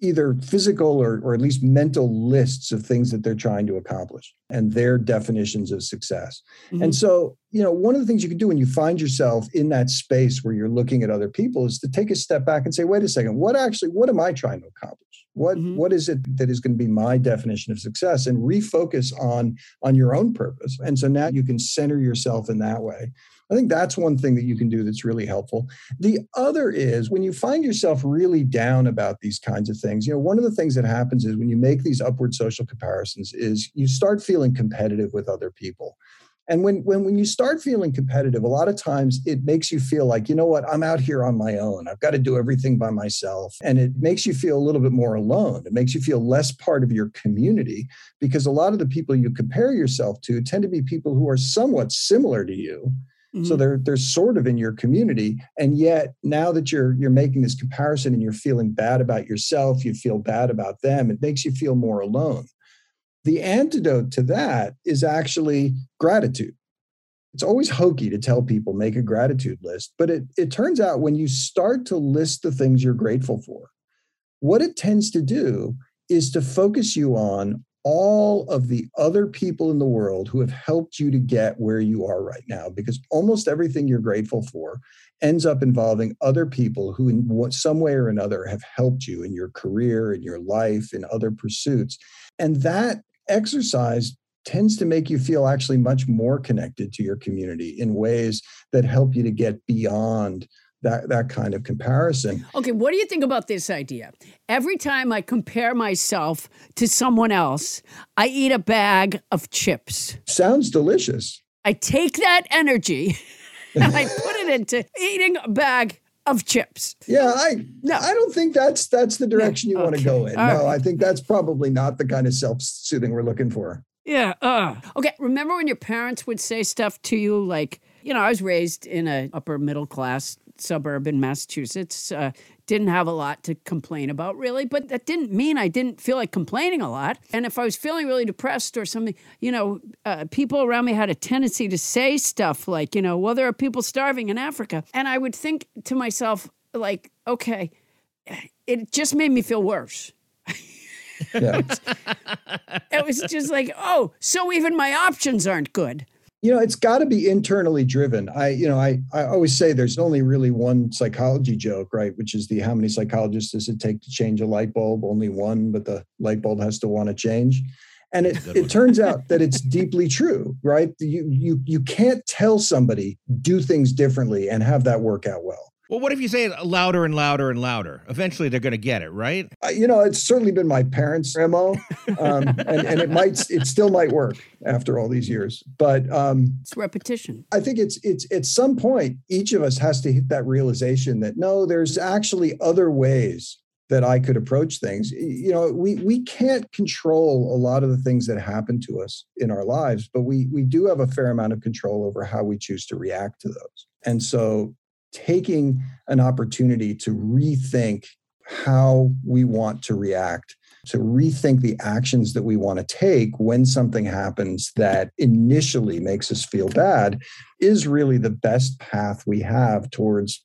either physical or, or at least mental lists of things that they're trying to accomplish and their definitions of success. Mhm. And so, you know, one of the things you can do when you find yourself in that space where you're looking at other people is to take a step back and say, wait a second, what actually, what am I trying to accomplish? What Mhm. what is it that is going to be my definition of success? And refocus on on your own purpose. And so now you can center yourself in that way. I think that's one thing that you can do that's really helpful. The other is when you find yourself really down about these kinds of things, you know, one of the things that happens is when you make these upward social comparisons is you start feeling competitive with other people. And when, when when you start feeling competitive, a lot of times it makes you feel like, you know what, I'm out here on my own. I've got to do everything by myself. And it makes you feel a little bit more alone. It makes you feel less part of your community because a lot of the people you compare yourself to tend to be people who are somewhat similar to you. So Mhm. they're they're sort of in your community, and yet now that you're you're making this comparison and you're feeling bad about yourself, you feel bad about them. It makes you feel more alone. The antidote to that is actually gratitude. It's always hokey to tell people make a gratitude list, but it it turns out when you start to list the things you're grateful for, what it tends to do is to focus you on all of the other people in the world who have helped you to get where you are right now because almost everything you're grateful for ends up involving other people who in some way or another have helped you in your career in your life in other pursuits. And that exercise tends to make you feel actually much more connected to your community in ways that help you to get beyond that, that kind of comparison Okay, what do you think about this idea? Every time I compare myself to someone else, I eat a bag of chips. sounds delicious I take that energy and I put it into eating a bag of chips. Yeah, I No. I don't think that's that's the direction you want to go in. All no, right. I think that's probably not the kind of self-soothing we're looking for. Yeah. Uh. Okay. Remember when your parents would say stuff to you like, you know, I was raised in a upper middle class suburb in Massachusetts. Uh, didn't have a lot to complain about really, but that didn't mean I didn't feel like complaining a lot. And if I was feeling really depressed or something, you know, uh, people around me had a tendency to say stuff like, you know, well, there are people starving in Africa, and I would think to myself like, okay, it just made me feel worse. Yeah. It was just like, oh, so even my options aren't good. You know, it's got to be internally driven. I, you know, I I always say there's only really one psychology joke, right? Which is the how many psychologists does it take to change a light bulb? Only one, but the light bulb has to want to change. And it, it turns out that it's deeply true, right? You you you can't tell somebody do things differently and have that work out well. Well, what if you say it louder and louder and louder? Eventually, they're going to get it, right? Uh, you know, it's certainly been my parents' mo, um, and, and it might, it still might work after all these years. But um, It's repetition. I think it's it's at some point each of us has to hit that realization that no, there's actually other ways that I could approach things. You know, we we can't control a lot of the things that happen to us in our lives, but we we do have a fair amount of control over how we choose to react to those. And so taking an opportunity to rethink how we want to react to rethink the actions that we want to take when something happens that initially makes us feel bad is really the best path we have towards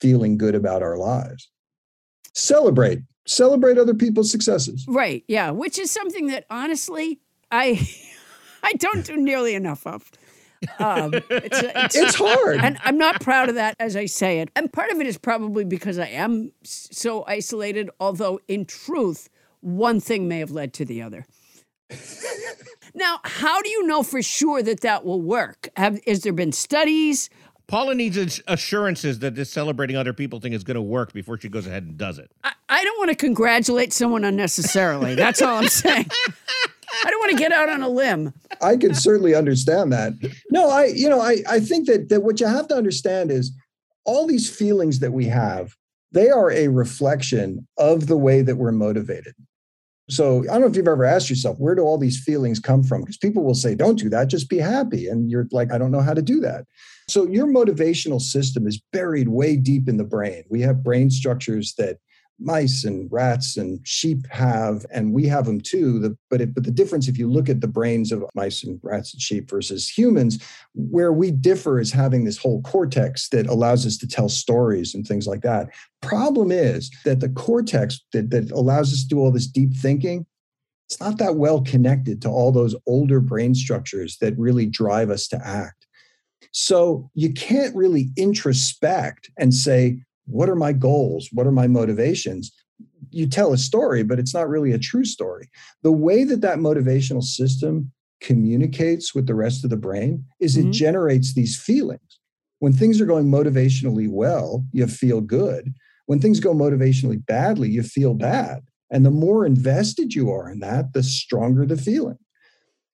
feeling good about our lives. Celebrate, celebrate other people's successes. Right. Yeah. Which is something that honestly, I I don't do nearly enough of. Um, it's, it's, It's hard. and I'm not proud of that as I say it. And part of it is probably because I am so isolated, although in truth, one thing may have led to the other. now, how do you know for sure that that will work? Have, has there been studies? Paula needs assurances that this celebrating other people thing is going to work before she goes ahead and does it. I, I don't want to congratulate someone unnecessarily. That's all I'm saying. I don't want to get out on a limb. I can certainly understand that. No, I, you know, I, I think that that what you have to understand is all these feelings that we have, they are a reflection of the way that we're motivated. So I don't know if you've ever asked yourself, where do all these feelings come from? Because people will say, don't do that, just be happy. And you're like, I don't know how to do that. So your motivational system is buried way deep in the brain. We have brain structures that mice and rats and sheep have, and we have them too. The, but it, but the difference, if you look at the brains of mice and rats and sheep versus humans, where we differ is having this whole cortex that allows us to tell stories and things like that. Problem is that the cortex that, that allows us to do all this deep thinking, it's not that well connected to all those older brain structures that really drive us to act. So you can't really introspect and say, what are my goals? What are my motivations? You tell a story, but it's not really a true story. The way that that motivational system communicates with the rest of the brain is mm-hmm. it generates these feelings. When things are going motivationally well, you feel good. When things go motivationally badly, you feel bad. And the more invested you are in that, the stronger the feeling.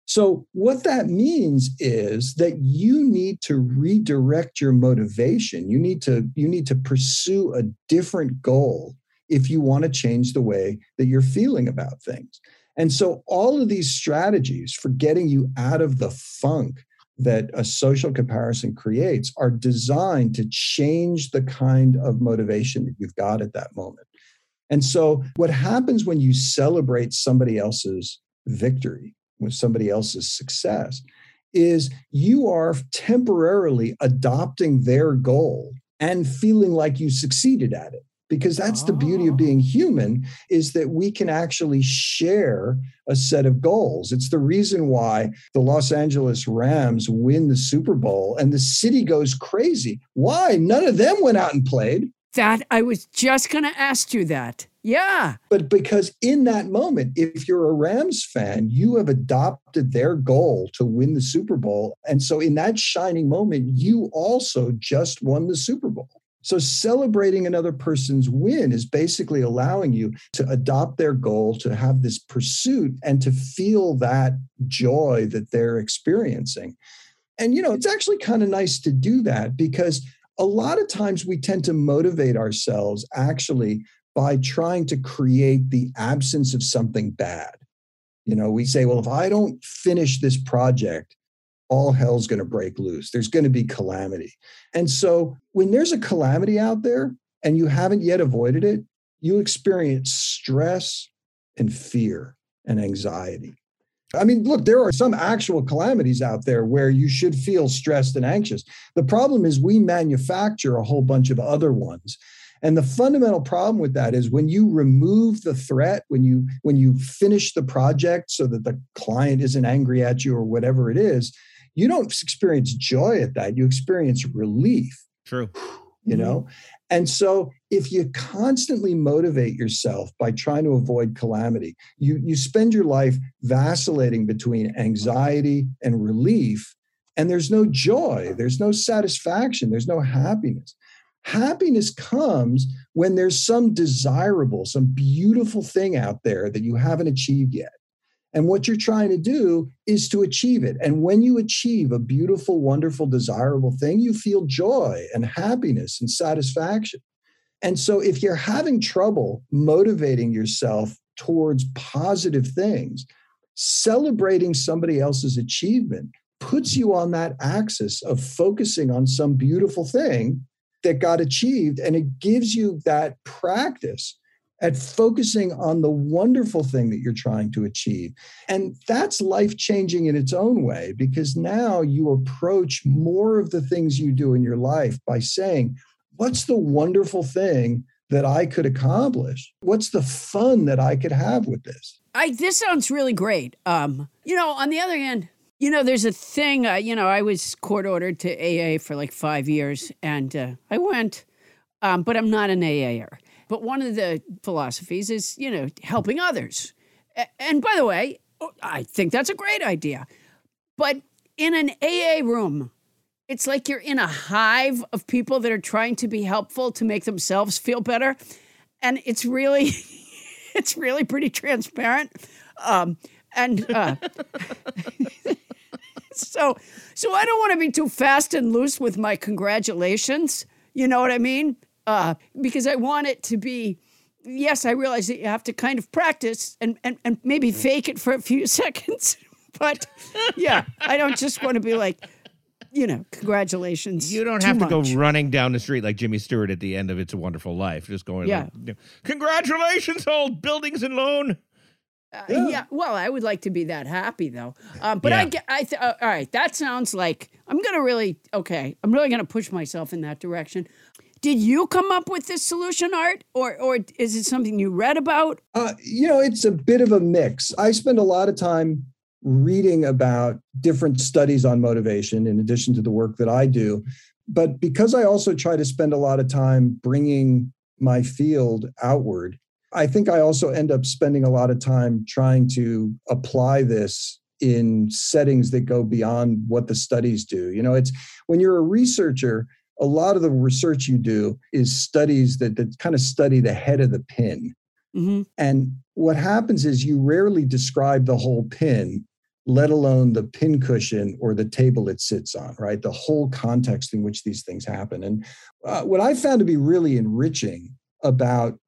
So, what that means is that you need to redirect your motivation. You need to, you need to pursue a different goal if you want to change the way that you're feeling about things. And so, all of these strategies for getting you out of the funk that a social comparison creates are designed to change the kind of motivation that you've got at that moment. And so, what happens when you celebrate somebody else's victory with somebody else's success is you are temporarily adopting their goal and feeling like you succeeded at it. Because that's oh. the beauty of being ah. human is that we can actually share a set of goals. It's the reason why the los angeles rams win the super bowl and the city goes crazy. Why? None of them went out and played. That I was just going to ask you that. Yeah. But because in that moment, if you're a Rams fan, you have adopted their goal to win the Super Bowl. And so in that shining moment, you also just won the Super Bowl. So celebrating another person's win is basically allowing you to adopt their goal, to have this pursuit, and to feel that joy that they're experiencing. And, you know, it's actually kind of nice to do that because a lot of times we tend to motivate ourselves actually by trying to create the absence of something bad. You know, we say, well, if I don't finish this project, all hell's going to break loose. There's going to be calamity. And so when there's a calamity out there and you haven't yet avoided it, you experience stress and fear and anxiety. I mean, look, there are some actual calamities out there where you should feel stressed and anxious. The problem is we manufacture a whole bunch of other ones. And the fundamental problem with that is when you remove the threat, when you when you finish the project so that the client isn't angry at you or whatever it is, you don't experience joy at that. You experience relief. True. You know? Mm-hmm. And so if you constantly motivate yourself by trying to avoid calamity, you, you spend your life vacillating between anxiety and relief, and there's no joy, there's no satisfaction, there's no happiness. Happiness comes when there's some desirable, some beautiful thing out there that you haven't achieved yet. And what you're trying to do is to achieve it. And when you achieve a beautiful, wonderful, desirable thing, you feel joy and happiness and satisfaction. And so if you're having trouble motivating yourself towards positive things, celebrating somebody else's achievement puts you on that axis of focusing on some beautiful thing that got achieved. And it gives you that practice at focusing on the wonderful thing that you're trying to achieve. And that's life changing in its own way because now you approach more of the things you do in your life by saying, What's the wonderful thing that I could accomplish? What's the fun that I could have with this? I this sounds really great. Um, you know, on the other hand, you know, there's a thing. Uh, you know, I was court ordered to AA for like five years, and uh, I went, um, but I'm not an AAer. But one of the philosophies is, you know, helping others. And by the way, I think that's a great idea. But in an AA room, it's like you're in a hive of people that are trying to be helpful to make themselves feel better. And it's really, it's really pretty transparent. Um, And uh, so, so I don't want to be too fast and loose with my congratulations. You know what I mean? Uh, because I want it to be. Yes, I realize that you have to kind of practice and, and, and maybe fake it for a few seconds. But yeah, I don't just want to be like, you know, congratulations. You don't have to much. go running down the street like Jimmy Stewart at the end of It's a Wonderful Life, just going, Yeah. like, congratulations, old buildings and loan. Uh, yeah. well, I would like to be that happy though. Um, but I Yeah. get, I th- uh, all right. That sounds like I'm gonna really okay. I'm really gonna push myself in that direction. Did you come up with this solution, Art, or or is it something you read about? Uh, you know, it's a bit of a mix. I spend a lot of time reading about different studies on motivation in addition to the work that I do. But because I also try to spend a lot of time bringing my field outward, I think I also end up spending a lot of time trying to apply this in settings that go beyond what the studies do. You know, it's when you're a researcher, a lot of the research you do is studies that, that kind of study the head of the pin. Mm-hmm. And what happens is you rarely describe the whole pin, let alone the pin cushion or the table it sits on, right? The whole context in which these things happen. And uh, what I found to be really enriching about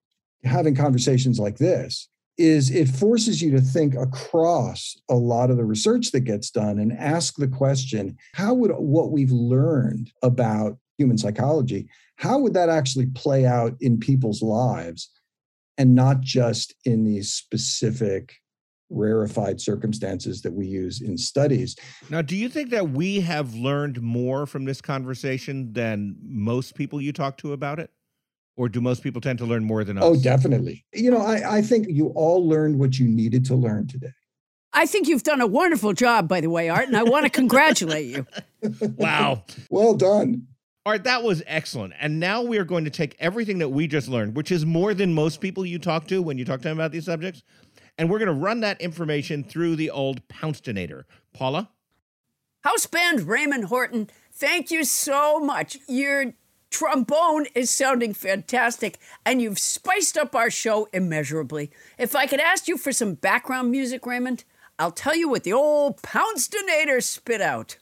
having conversations like this is it forces you to think across a lot of the research that gets done and ask the question how would what we've learned about human psychology how would that actually play out in people's lives and not just in these specific rarefied circumstances that we use in studies. Now, do you think that we have learned more from this conversation than most people you talk to about it? Or do most people tend to learn more than oh, us? Oh, definitely. You know, I, I think you all learned what you needed to learn today. I think you've done a wonderful job, by the way, Art, and I want to congratulate you. Wow. Well done. All right, that was excellent. And now we are going to take everything that we just learned, which is more than most people you talk to when you talk to them about these subjects, and we're going to run that information through the old Pouncedonator. Paula? House band Raymond Horton, thank you so much. Your trombone is sounding fantastic, and you've spiced up our show immeasurably. If I could ask you for some background music, Raymond, I'll tell you what the old Pouncedonator spit out.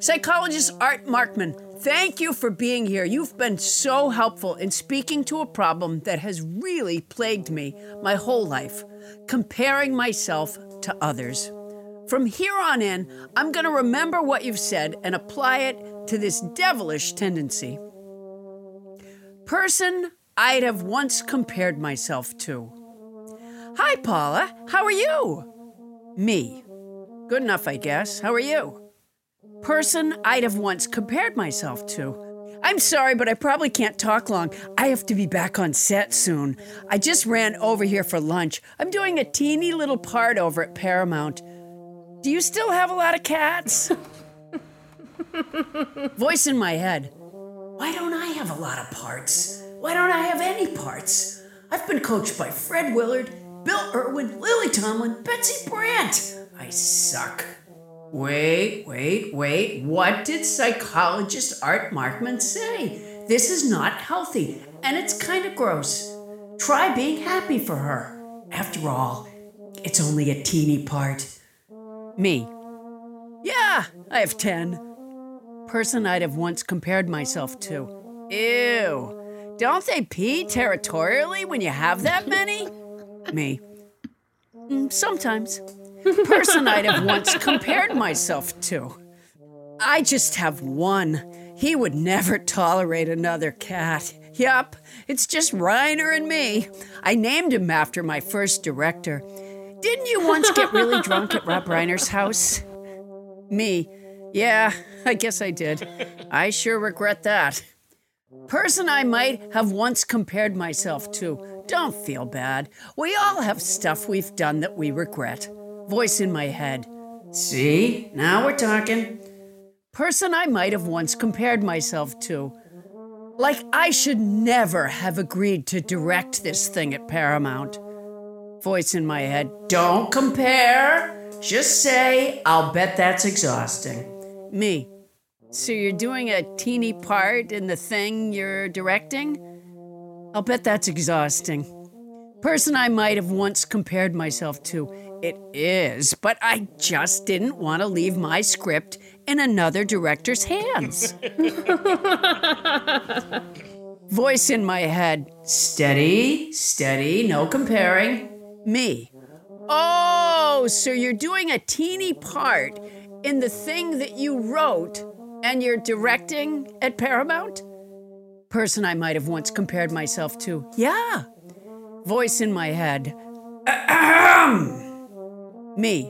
Psychologist Art Markman, thank you for being here. You've been so helpful in speaking to a problem that has really plagued me my whole life comparing myself to others. From here on in, I'm going to remember what you've said and apply it to this devilish tendency. Person I'd have once compared myself to. Hi, Paula. How are you? Me. Good enough, I guess. How are you? person I'd have once compared myself to. I'm sorry, but I probably can't talk long. I have to be back on set soon. I just ran over here for lunch. I'm doing a teeny little part over at Paramount. Do you still have a lot of cats? Voice in my head. Why don't I have a lot of parts? Why don't I have any parts? I've been coached by Fred Willard, Bill Irwin, Lily Tomlin, Betsy Brandt. I suck. Wait, wait, wait. What did psychologist Art Markman say? This is not healthy, and it's kind of gross. Try being happy for her. After all, it's only a teeny part. Me. Yeah, I have 10. Person I'd have once compared myself to. Ew. Don't they pee territorially when you have that many? Me. Mm, Sometimes person I'd have once compared myself to. I just have one. He would never tolerate another cat. Yup, it's just Reiner and me. I named him after my first director. Didn't you once get really drunk at Rob Reiner's house? Me. Yeah, I guess I did. I sure regret that. Person I might have once compared myself to. Don't feel bad. We all have stuff we've done that we regret. Voice in my head. See, now we're talking. Person I might have once compared myself to. Like I should never have agreed to direct this thing at Paramount. Voice in my head. Don't compare. Just say, I'll bet that's exhausting. Me. So you're doing a teeny part in the thing you're directing? I'll bet that's exhausting. Person I might have once compared myself to. It is, but I just didn't want to leave my script in another director's hands. Voice in my head steady, steady, no comparing. Me. Oh, so you're doing a teeny part in the thing that you wrote and you're directing at Paramount? Person I might have once compared myself to. Yeah. Voice in my head. Me.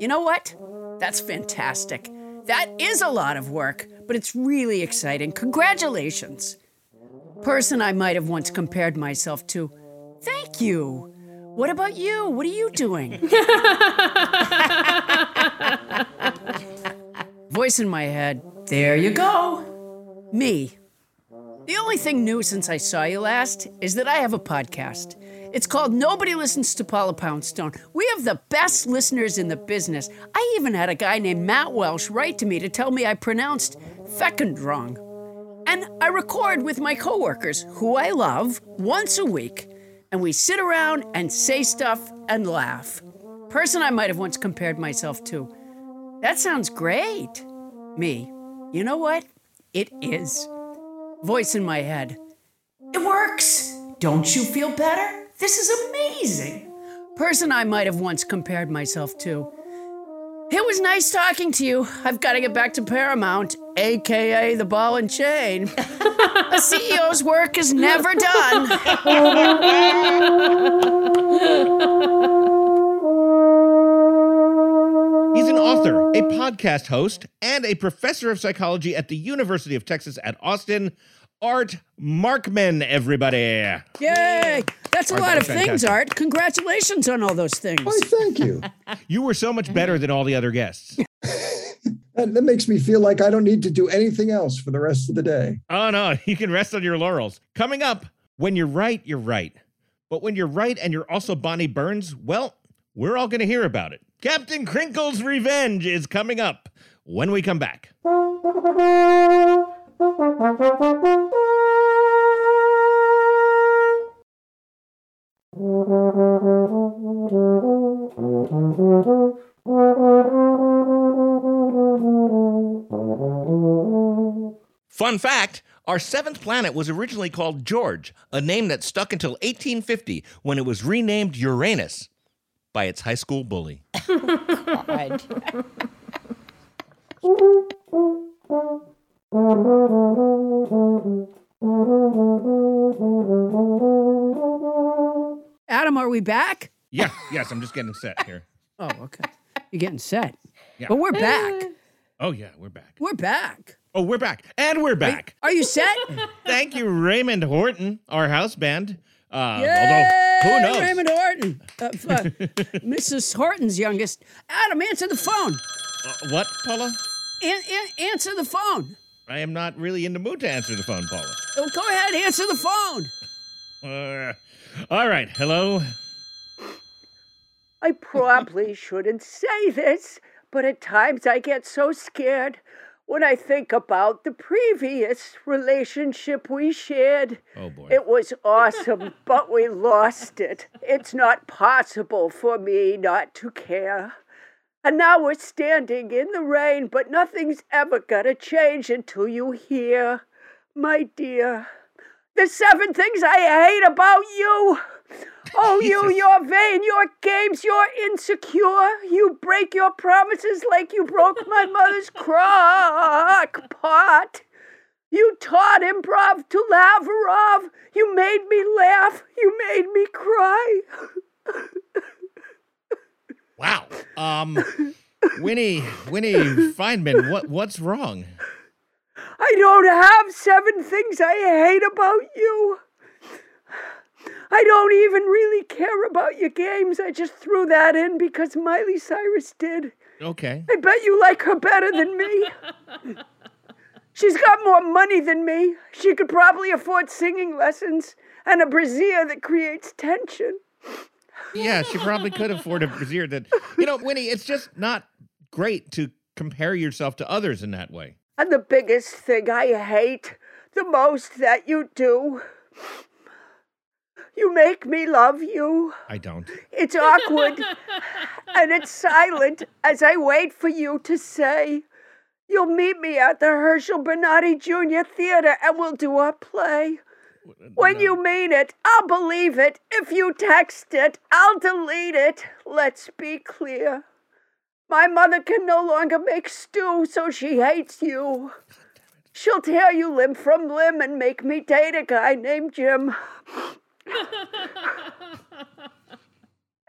You know what? That's fantastic. That is a lot of work, but it's really exciting. Congratulations. Person I might have once compared myself to. Thank you. What about you? What are you doing? Voice in my head. There you go. Me. The only thing new since I saw you last is that I have a podcast. It's called Nobody Listens to Paula Poundstone. We have the best listeners in the business. I even had a guy named Matt Welsh write to me to tell me I pronounced fecund wrong. And I record with my coworkers, who I love, once a week, and we sit around and say stuff and laugh. Person I might have once compared myself to. That sounds great. Me. You know what? It is. Voice in my head. It works. Don't you feel better? This is amazing. Person I might have once compared myself to. It was nice talking to you. I've got to get back to Paramount, aka the ball and chain. A CEO's work is never done. He's an author, a podcast host, and a professor of psychology at the University of Texas at Austin. Art Markman, everybody. Yay! That's a Art, lot of was things. Art. Congratulations on all those things. Why, thank you. You were so much better than all the other guests. That, that makes me feel like I don't need to do anything else for the rest of the day. Oh, no, you can rest on your laurels. Coming up, when you're right, you're right. But when you're right and you're also Bonnie Burns, well, we're all going to hear about it. Captain Crinkle's Revenge is coming up when we come back. Fun fact our seventh planet was originally called George, a name that stuck until 1850 when it was renamed Uranus by its high school bully. Adam, are we back? Yeah, yes, I'm just getting set here. Oh, okay. You're getting set. Yeah. But we're back. Oh, yeah, we're back. We're back. Oh, we're back. And we're back. Are you set? Thank you, Raymond Horton, our house band. Uh, Yay! although, who knows? Raymond Horton. Uh, uh, Mrs. Horton's youngest. Adam, answer the phone. Uh, what, Paula? An- an- answer the phone. I am not really in the mood to answer the phone, Paula. Oh, go ahead, answer the phone. Uh, all right. Hello. I probably shouldn't say this, but at times I get so scared when I think about the previous relationship we shared. Oh, boy. It was awesome, but we lost it. It's not possible for me not to care. And now we're standing in the rain, but nothing's ever gonna change until you hear, my dear, the seven things I hate about you. Oh, you, you're vain, you're games, you're insecure. You break your promises like you broke my mother's crock pot. You taught improv to Lavrov. You made me laugh. You made me cry. Wow. Um, Winnie, Winnie Feynman, what, what's wrong? I don't have seven things I hate about you. I don't even really care about your games. I just threw that in because Miley Cyrus did. Okay. I bet you like her better than me. She's got more money than me. She could probably afford singing lessons and a brassiere that creates tension. Yeah, she probably could afford a brassiere that, you know, Winnie, it's just not great to compare yourself to others in that way. And the biggest thing I hate, the most that you do, You make me love you. I don't. It's awkward and it's silent as I wait for you to say, You'll meet me at the Herschel Bernardi Jr. Theater and we'll do our play. When you mean it, I'll believe it. If you text it, I'll delete it. Let's be clear. My mother can no longer make stew, so she hates you. She'll tear you limb from limb and make me date a guy named Jim.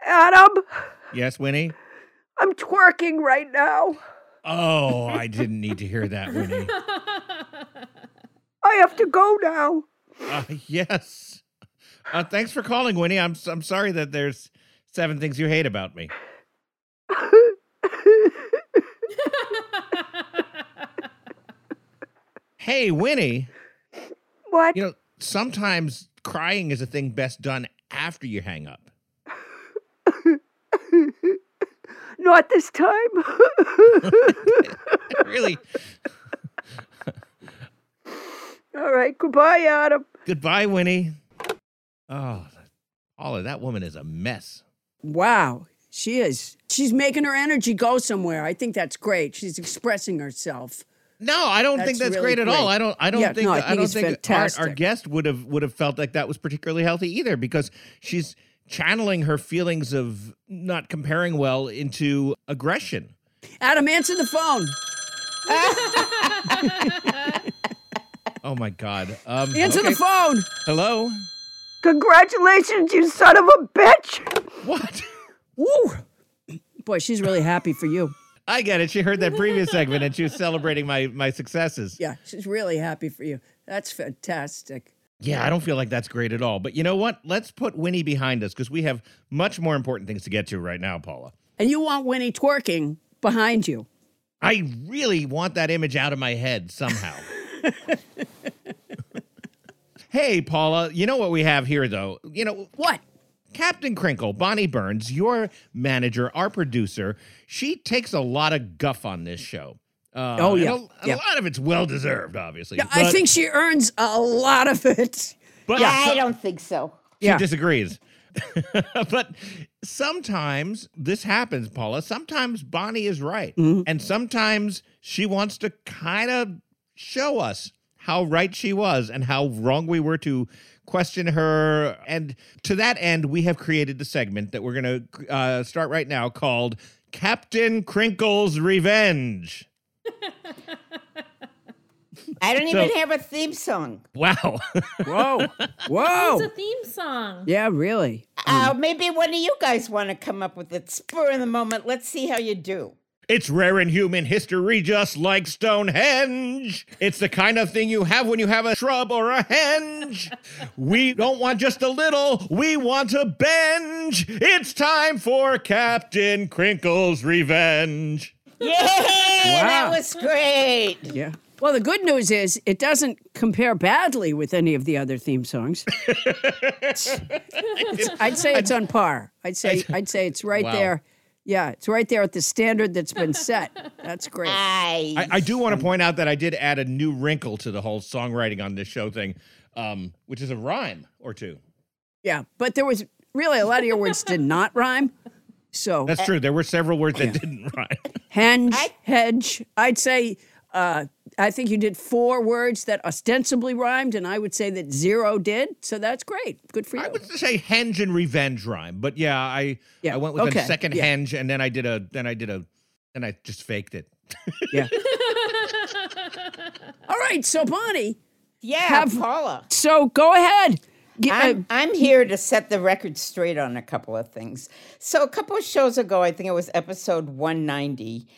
Adam, Yes, Winnie? I'm twerking right now. Oh, I didn't need to hear that, Winnie. I have to go now. Uh, yes. Uh, thanks for calling, Winnie. I'm I'm sorry that there's seven things you hate about me. Hey, Winnie. What? You know, sometimes crying is a thing best done after you hang up. Not this time. Really? All right, goodbye, Adam. Goodbye, Winnie. Oh, Paula, that woman is a mess. Wow, she is. She's making her energy go somewhere. I think that's great. She's expressing herself. No, I don't think That's that's really great at all. I don't. I don't Yeah, think. no, I I, don't think our, our guest would have would have felt like that was particularly healthy either, because she's channeling her feelings of not comparing well into aggression. Adam, answer the phone. Oh my God. Um, Answer okay. the phone. Hello. Congratulations, you son of a bitch. What? Woo. Boy, she's really happy for you. I get it. She heard that previous segment and she was celebrating my my successes. Yeah, she's really happy for you. That's fantastic. Yeah, I don't feel like that's great at all. But you know what? Let's put Winnie behind us because we have much more important things to get to right now, Paula. And you want Winnie twerking behind you. I really want that image out of my head somehow. hey, Paula, you know what we have here, though? You know, What? Captain Crinkle, Bonnie Burns, your manager, our producer, she takes a lot of guff on this show. Uh, Oh, yeah, a, and yeah. a lot of it's well deserved, obviously. Yeah, I think she earns a lot of it. but I don't think so. she Yeah. disagrees. but sometimes this happens, Paula. Sometimes Bonnie is right. Mm-hmm. And sometimes she wants to kind of show us how right she was and how wrong we were to question her. And to that end, we have created the segment that we're going to uh, start right now called Captain Crinkle's Revenge. I don't So- even have a theme song. Wow. Whoa. It's Whoa. a theme song. Yeah, really. Uh, maybe one of you guys want to come up with it spur of the moment. Let's see how you do. It's rare in human history, just like Stonehenge. It's the kind of thing you have when you have a shrub or a henge. We don't want just a little, we want a benge. It's time for Captain Crinkle's Revenge. Yeah, that was great. Yeah. Well, the good news is it doesn't compare badly with any of the other theme songs. It's- I'd say it's on par. I'd say I'd say it's right Wow. there. Yeah, it's right there at the standard that's been set. That's great. I, I, I do want to point out that I did add a new wrinkle to the whole songwriting on this show thing, um, which is a rhyme or two. Yeah, but there was really a lot of your words did not rhyme. So That's true. There were several words that didn't rhyme. henge, hedge. I'd say uh, I think you did four words that ostensibly rhymed, and I would say that zero did. So that's great. Good for you. I would say henge and revenge rhyme, but yeah, I Yeah, I went with okay, a second yeah. henge, and then I did a then I did a then I just faked it. yeah. All right, so Bonnie, yeah, have- Paula. so go ahead. G- uh, I'm, I'm here to set the record straight on a couple of things. So, a couple of shows ago, I think it was episode 190,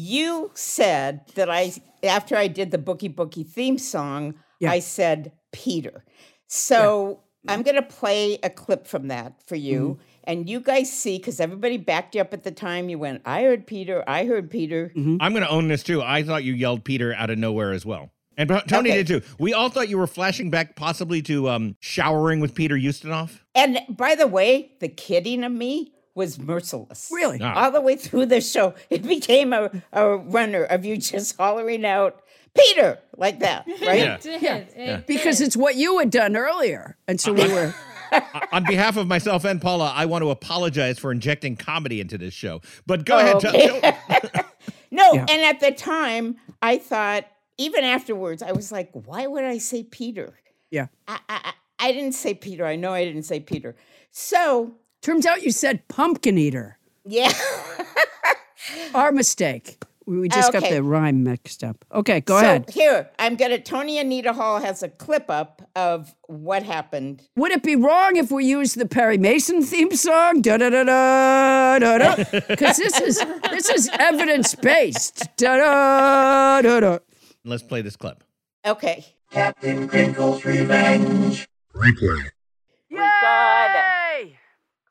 you said that I, after I did the Bookie Bookie theme song, Yeah. I said Peter. So, I'm going to play a clip from that for you. Mm-hmm. And you guys see, because everybody backed you up at the time, you went, I heard Peter, I heard Peter. Mm-hmm. I'm going to own this too. I thought you yelled Peter out of nowhere as well. And Tony Okay. did too. We all thought you were flashing back possibly to um, showering with Peter Ustinov. And by the way, the kidding of me was merciless. really? Ah. all the way through the show, it became a, a runner of you just hollering out, Peter, like that, right? Yeah. It did. It Because did. it's what you had done earlier. And so we were On behalf of myself and Paula, I want to apologize for injecting comedy into this show. But go Oh, ahead. okay. tell- No, Yeah. and at the time, I thought, even afterwards, I was like, why would I say Peter? Yeah. I, I, I I didn't say Peter. I know I didn't say Peter. So, Turns out you said pumpkin eater. yeah. Our mistake. We we just got the rhyme mixed up. Okay, go so ahead. Here, I'm going to, Tony Anita Hull has a clip up of what happened. Would it be wrong if we use the Perry Mason theme song? Da da da da da da. Because this is this is evidence based. Da da da da. Let's play this clip. Okay. Captain Crinkle's Revenge. Replay.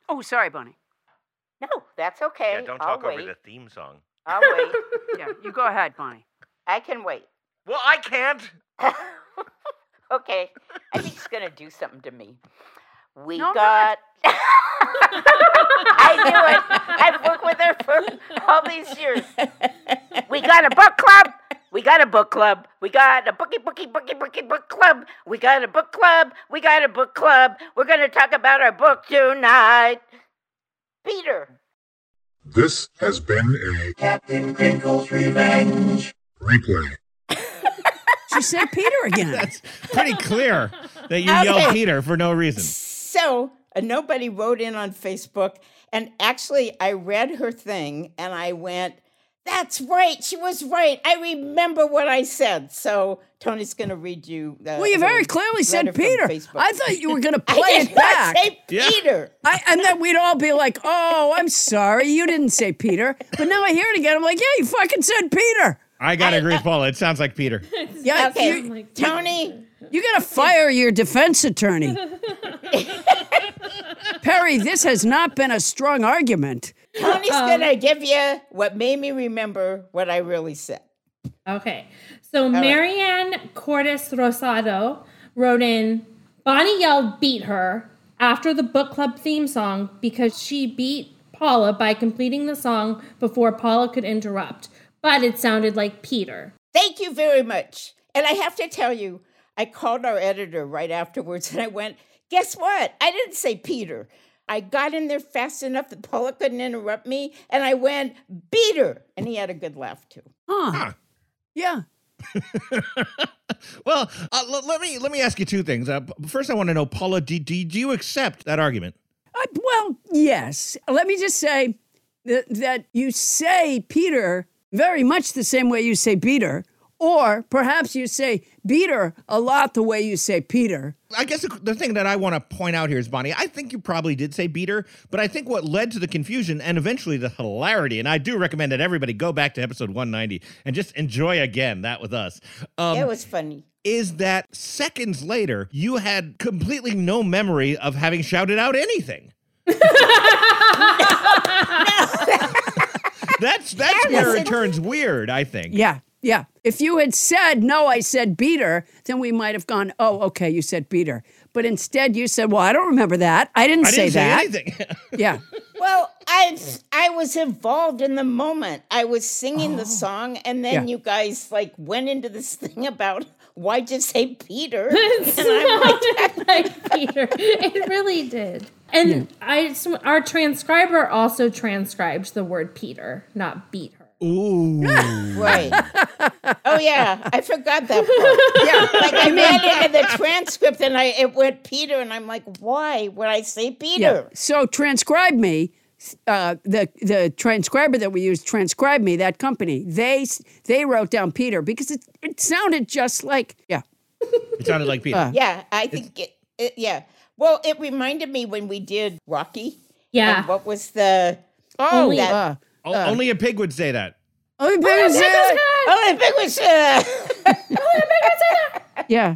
Got Oh, sorry, Bonnie. No, that's okay. Yeah, don't talk I'll over wait. The theme song. I'll wait. Yeah, you go ahead, Bonnie. I can wait. Well, I can't. okay. I think she's going to do something to me. We No, got. I knew it. I've worked with her for all these years. We got a book club. We got a book club. We got a bookie, bookie, bookie, bookie book club. We got a book club. We got a book club. We're going to talk about our book tonight. Peter. This has been a Captain Crinkle's Revenge. Replay. She said Peter again. That's pretty clear that you Okay. yelled Peter for no reason. So uh, nobody wrote in on Facebook, and actually, I read her thing and I went, "That's right, she was right. I remember what I said." So Tony's going to read you. The, Well, you the very clearly said Peter. I thought you were going to I play did it not back. say Yeah. Peter. I, and then we'd all be like, "Oh, I'm sorry, you didn't say Peter." But now I hear it again. I'm like, "Yeah, you fucking said Peter." I gotta agree with Paula. It sounds like Peter. Yeah, Okay, you, Tony. you got to fire your defense attorney. Perry, this has not been a strong argument. Tony's Um, to give you what made me remember what I really said. Okay. So Marianne Cordes Rosado wrote in Bonnie yelled beat her after the book club theme song because she beat Paula by completing the song before Paula could interrupt. But it sounded like Peter. Thank you very much. And I have to tell you, I called our editor right afterwards and I went, Guess what? I didn't say Peter. I got in there fast enough that Paula couldn't interrupt me, and I went, Beater. And he had a good laugh too. Huh? Huh. Yeah. Well, uh, l- let me let me ask you two things. Uh, first, I want to know, Paula, do, do, do you accept that argument? I, well, yes. Let me just say that, that you say Peter very much the same way you say Peter, or perhaps you say Peter a lot the way you say Peter. I guess the, the thing that I want to point out here is, Bonnie, I think you probably did say beater, but I think what led to the confusion and eventually the hilarity, and I do recommend that everybody go back to episode 190 and just enjoy again that with us, um, it was funny. is that seconds later, you had completely no memory of having shouted out anything. that's that's where it turns weird, I think. Yeah, yeah. If you had said, no, I said Peter, then we might have gone, oh, okay, you said Peter. But instead you said, well, I don't remember that. I didn't I say didn't say that. anything. Yeah. Well, I I was involved in the moment. I was singing the oh. song, and then Oh. Yeah. you guys like went into this thing about why'd you say Peter? It and I'm like, sounded like Peter. It really did. And I, our transcriber also transcribed the word Peter, not beat her. Ooh. right. Oh yeah, I forgot that part. Yeah, like I read into the transcript, and I it went Peter, and I'm like, why would I say Yeah. Peter? So TranscribeMe. Uh, the the transcriber that we used, TranscribeMe. That company, they they wrote down Peter because it it sounded just like yeah. It sounded like Peter. Uh, Yeah, I think it, it. Yeah. Well, it reminded me when we did Rocky. Yeah. What was the? Oh, Only- uh, O- Only a pig would say that. oh, Peter said- Oh, it was. Uh, yeah.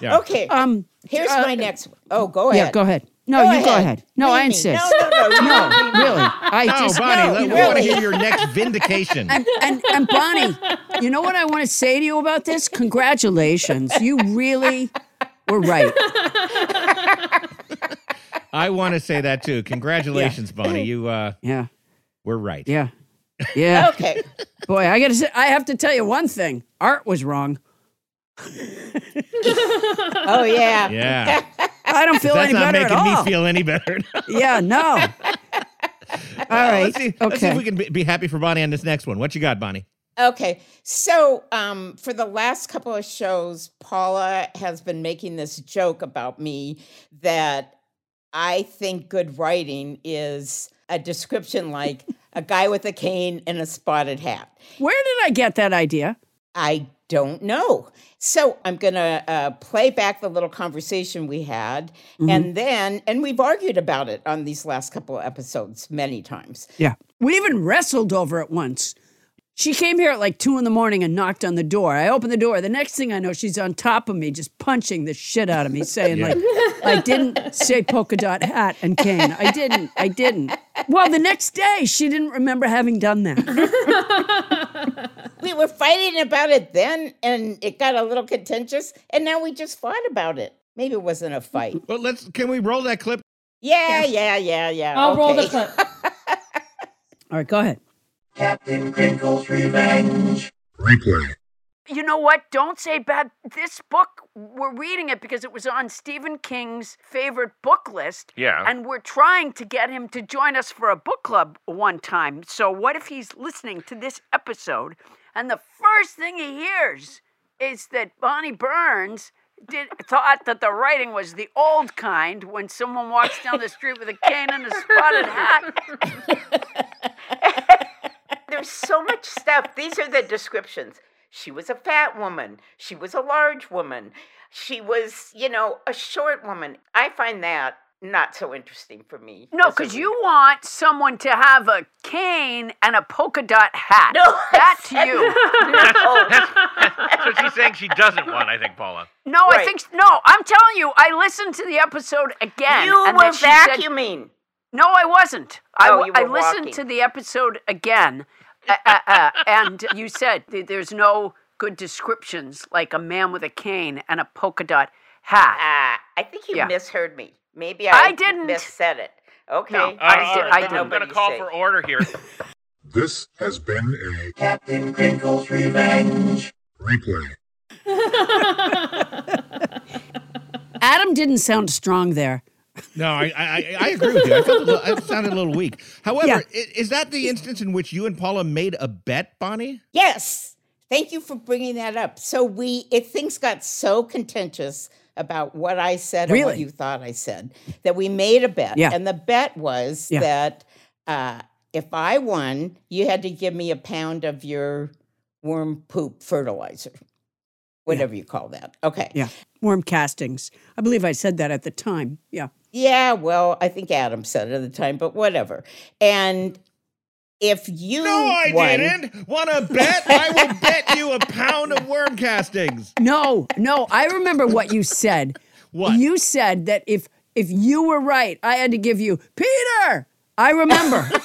Yeah. okay. Um. Here's uh, my next one. Oh, go ahead. Yeah. Go ahead. No, you go ahead. No, What I insist. No, no, no. No, no. really. I No, just Bonnie, no, let, you we want to hear your next vindication. and, and and Bonnie, you know what I want to say to you about this? Congratulations. You really were right. I want to say that too. Congratulations, Bonnie. You uh, Yeah. Were right. Yeah. Yeah. Okay. Boy, I gotta say I have to tell you one thing. Art was wrong. Oh yeah. Yeah. I don't feel That's any not making at me feel any better. yeah, no. All right. Let's see. Let's see okay. if we can be, be happy for Bonnie on this next one. What you got, Bonnie? Okay, so um, for the last couple of shows, Paula has been making this joke about me that I think good writing is a description like a guy with a cane and a spotted hat. Where did I get that idea? I don't know. So I'm going to uh, play back the little conversation we had. And then, and we've argued about it on these last couple of episodes many times. Yeah. We even wrestled over it once. She came here at like two in the morning and knocked on the door. I opened the door. The next thing I know, she's on top of me, just punching the shit out of me, saying, like, I didn't say polka dot hat and cane. I didn't. I didn't. Well, the next day, she didn't remember having done that. We were fighting about it then, and it got a little contentious, and now we just fought about it. Maybe it wasn't a fight. Well, let's. Can we roll that clip? Yeah, yeah, yeah, yeah. I'll roll the clip. All right, go ahead. Captain Crinkle's Revenge. Replay. You know what? Don't say bad. This book, we're reading it because it was on Stephen King's favorite book list. Yeah. And we're trying to get him to join us for a book club one time. So, what if he's listening to this episode and the first thing he hears is that Bonnie Burns did thought that the writing was the old kind when someone walks down the street with a cane and a spotted hat? There's so much stuff. These are the descriptions. She was a fat woman. She was a large woman. She was, you know, a short woman. I find that not so interesting for me. No, because you want someone to have a cane and a polka dot hat. No, that to you. No. That's what she's saying she doesn't want, I think, Paula. No, I Right. think no. I'm telling you, I listened to the episode again. you and were then she said- vacuuming. no, I wasn't. I, Oh, w- you I were listened walking. to the episode again, uh, uh, uh, and you said th- there's no good descriptions like a man with a cane and a polka dot hat. Ah, I think you Yeah. misheard me. Maybe I, I didn't. missaid it. Okay. No, Uh, I didn't. I am going to call say. order here. This has been a Captain Crinkle's Revenge. Replay. Adam didn't sound strong there. No, I, I I- I agree with you. I felt a little, I sounded a little weak. However, Yeah. i- is that the instance in which you and Paula made a bet, Bonnie? Yes. Thank you for bringing that up. So we it things got so contentious about what I said and what you thought I said that we made a bet. Yeah. And the bet was Yeah. that uh, if I won, you had to give me a pound of your worm poop fertilizer. Whatever you call that. Okay. Yeah. Worm castings. I believe I said that at the time. Yeah. Yeah, well, I think Adam said it at the time, but whatever. And if you No, I won, didn't. Want to bet? I will bet you a pound of worm castings. No, no. I remember what you said. What? You said that if if you were right, I had to give you Peter. I remember.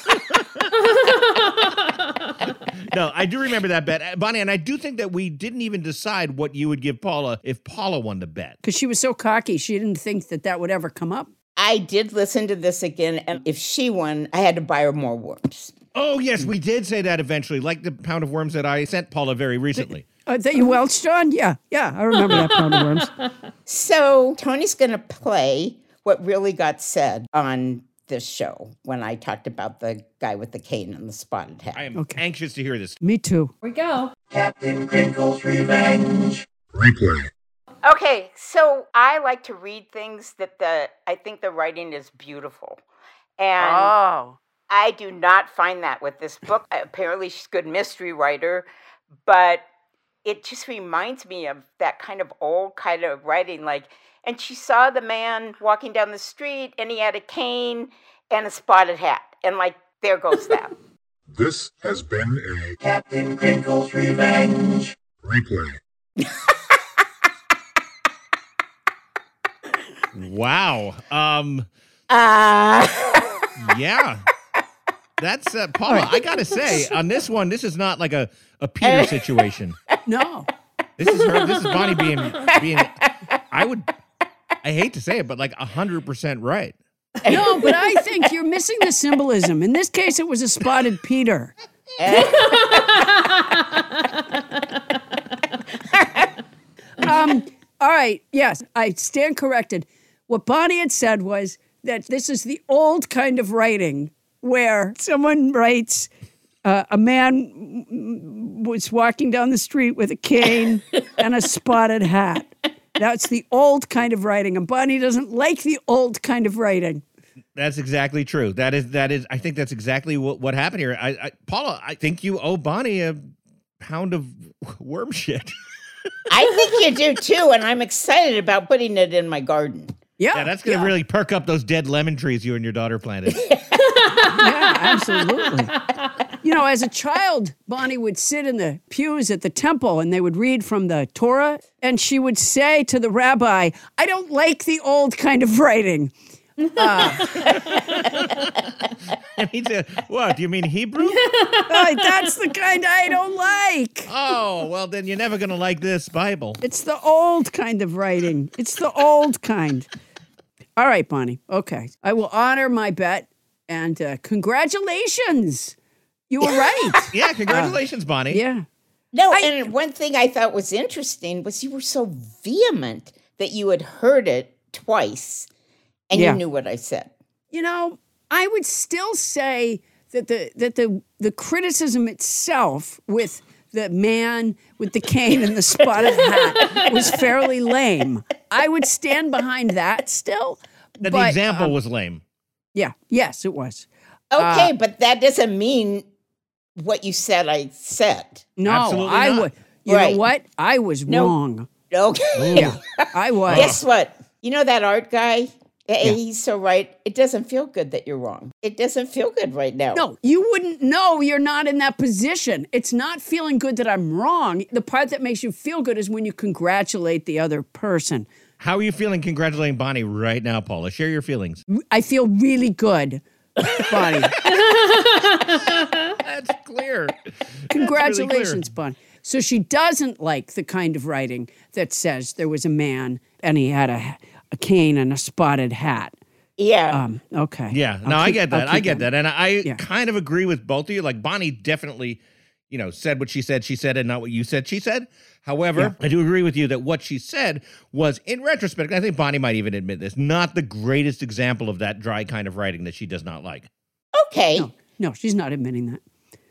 No, I do remember that bet, Uh, Bonnie, and I do think that we didn't even decide what you would give Paula if Paula won the bet. because she was so cocky. She didn't think that that would ever come up. I did listen to this again, and if she won, I had to buy her more worms. Oh yes, we did say that eventually, like the pound of worms that I sent Paula very recently. Uh, that you welched on? Yeah, yeah. I remember that pound of worms. So Tony's going to play what really got said on this show when I talked about the guy with the cane and the spotted hat. I am Okay. anxious to hear this. Me too. Here we go. Captain Crinkle's Revenge. Replay. Okay, so I like to read things that the I think the writing is beautiful. And Oh. I do not find that with this book. Apparently, she's a good mystery writer, but it just reminds me of that kind of old kind of writing. Like, and she saw the man walking down the street, and he had a cane and a spotted hat, and like, there goes that. This has been a Captain Crinkle's Revenge. Replay. Wow. Um. uh, Yeah. That's uh, Paula. I gotta say, on this one, this is not like a, a Peter situation. No. This is her. This is Bonnie being being. I would. I hate to say it, but like hundred percent right. No, but I think you're missing the symbolism. In this case, it was a spotted Peter. um, all right. Yes, I stand corrected. What Bonnie had said was that this is the old kind of writing where someone writes, uh, a man was walking down the street with a cane and a spotted hat. That's the old kind of writing, and Bonnie doesn't like the old kind of writing. That's exactly true. That is that is. I think that's exactly what what happened here. I, I Paula, I think you owe Bonnie a pound of worm shit. I think you do too, and I'm excited about putting it in my garden. Yeah, Yeah, that's gonna yeah, really perk up those dead lemon trees you and your daughter planted. yeah, absolutely. You know, as a child, Bonnie would sit in the pews at the temple and they would read from the Torah, and she would say to the rabbi, "I don't like the old kind of writing." and he said, "What? Do you mean Hebrew? Uh, that's the kind I don't like. oh, well then you're never gonna like this Bible." It's the old kind of writing. It's the old kind. All right, Bonnie. Okay. I will honor my bet and uh, congratulations. You were right. Yeah, congratulations, Bonnie. yeah. No, I- and one thing I thought was interesting was you were so vehement that you had heard it twice and Yeah. you knew what I said. You know, I would still say that the that the the criticism itself with the man with the cane and the spotted hat was fairly lame. I would stand behind that still. That but, the example um, was lame. Yeah. Yes, it was. Okay, but that doesn't mean what you said I said. No, Absolutely I not. would. You Right. know what? I was No. wrong. Okay. Yeah, I was. Guess what? You know that art guy? Yeah. He's so right. It doesn't feel good that you're wrong. It doesn't feel good right now. No, you wouldn't know you're not in that position. It's not feeling good that I'm wrong. The part that makes you feel good is when you congratulate the other person. How are you feeling congratulating Bonnie right now, Paula? Share your feelings. I feel really good, Bonnie. That's clear. Congratulations, Bonnie. So she doesn't like the kind of writing that says there was a man and he had a, a cane and a spotted hat. Yeah. Um, okay. Yeah, no, I keep- get I'll that. I keep get that. And I Yeah. kind of agree with both of you. Like Bonnie definitely, you know, said what she said, she said, and not what you said, she said. However, I do agree with you that what she said was, in retrospect, I think Bonnie might even admit this, not the greatest example of that dry kind of writing that she does not like. okay. No, no, she's not admitting that.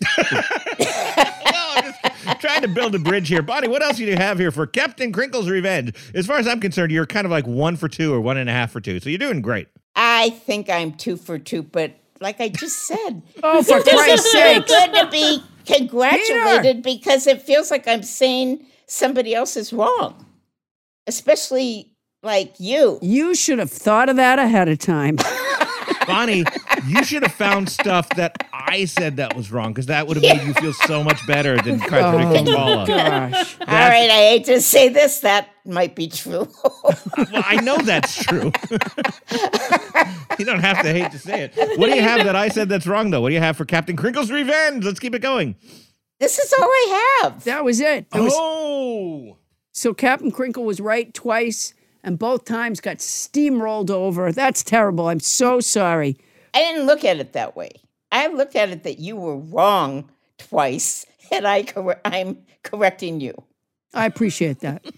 well, I'm just trying to build a bridge here. Bonnie, what else do you have here for Captain Crinkle's Revenge? As far as I'm concerned, you're kind of like one for two or one and a half for two. So you're doing great. I think I'm two for two, but like I just said, Oh, for it doesn't Christ's sake. good to be congratulated because it feels like I'm saying somebody else is wrong, especially like you. You should have thought of that ahead of time. Bonnie, you should have found stuff that I said that was wrong because that would have made you feel so much better than contradicting Paula. Oh, gosh. All right, I hate to say this, that might be true. Well, I know that's true. you don't have to hate to say it. What do you have that I said that's wrong, though? What do you have for Captain Crinkle's Revenge? Let's keep it going. this is all I have. That was it. It was- Oh, So Captain Crinkle was right twice, and both times got steamrolled over. That's terrible. I'm so sorry. I didn't look at it that way. I looked at it that you were wrong twice, and I cor- I'm correcting you. I appreciate that.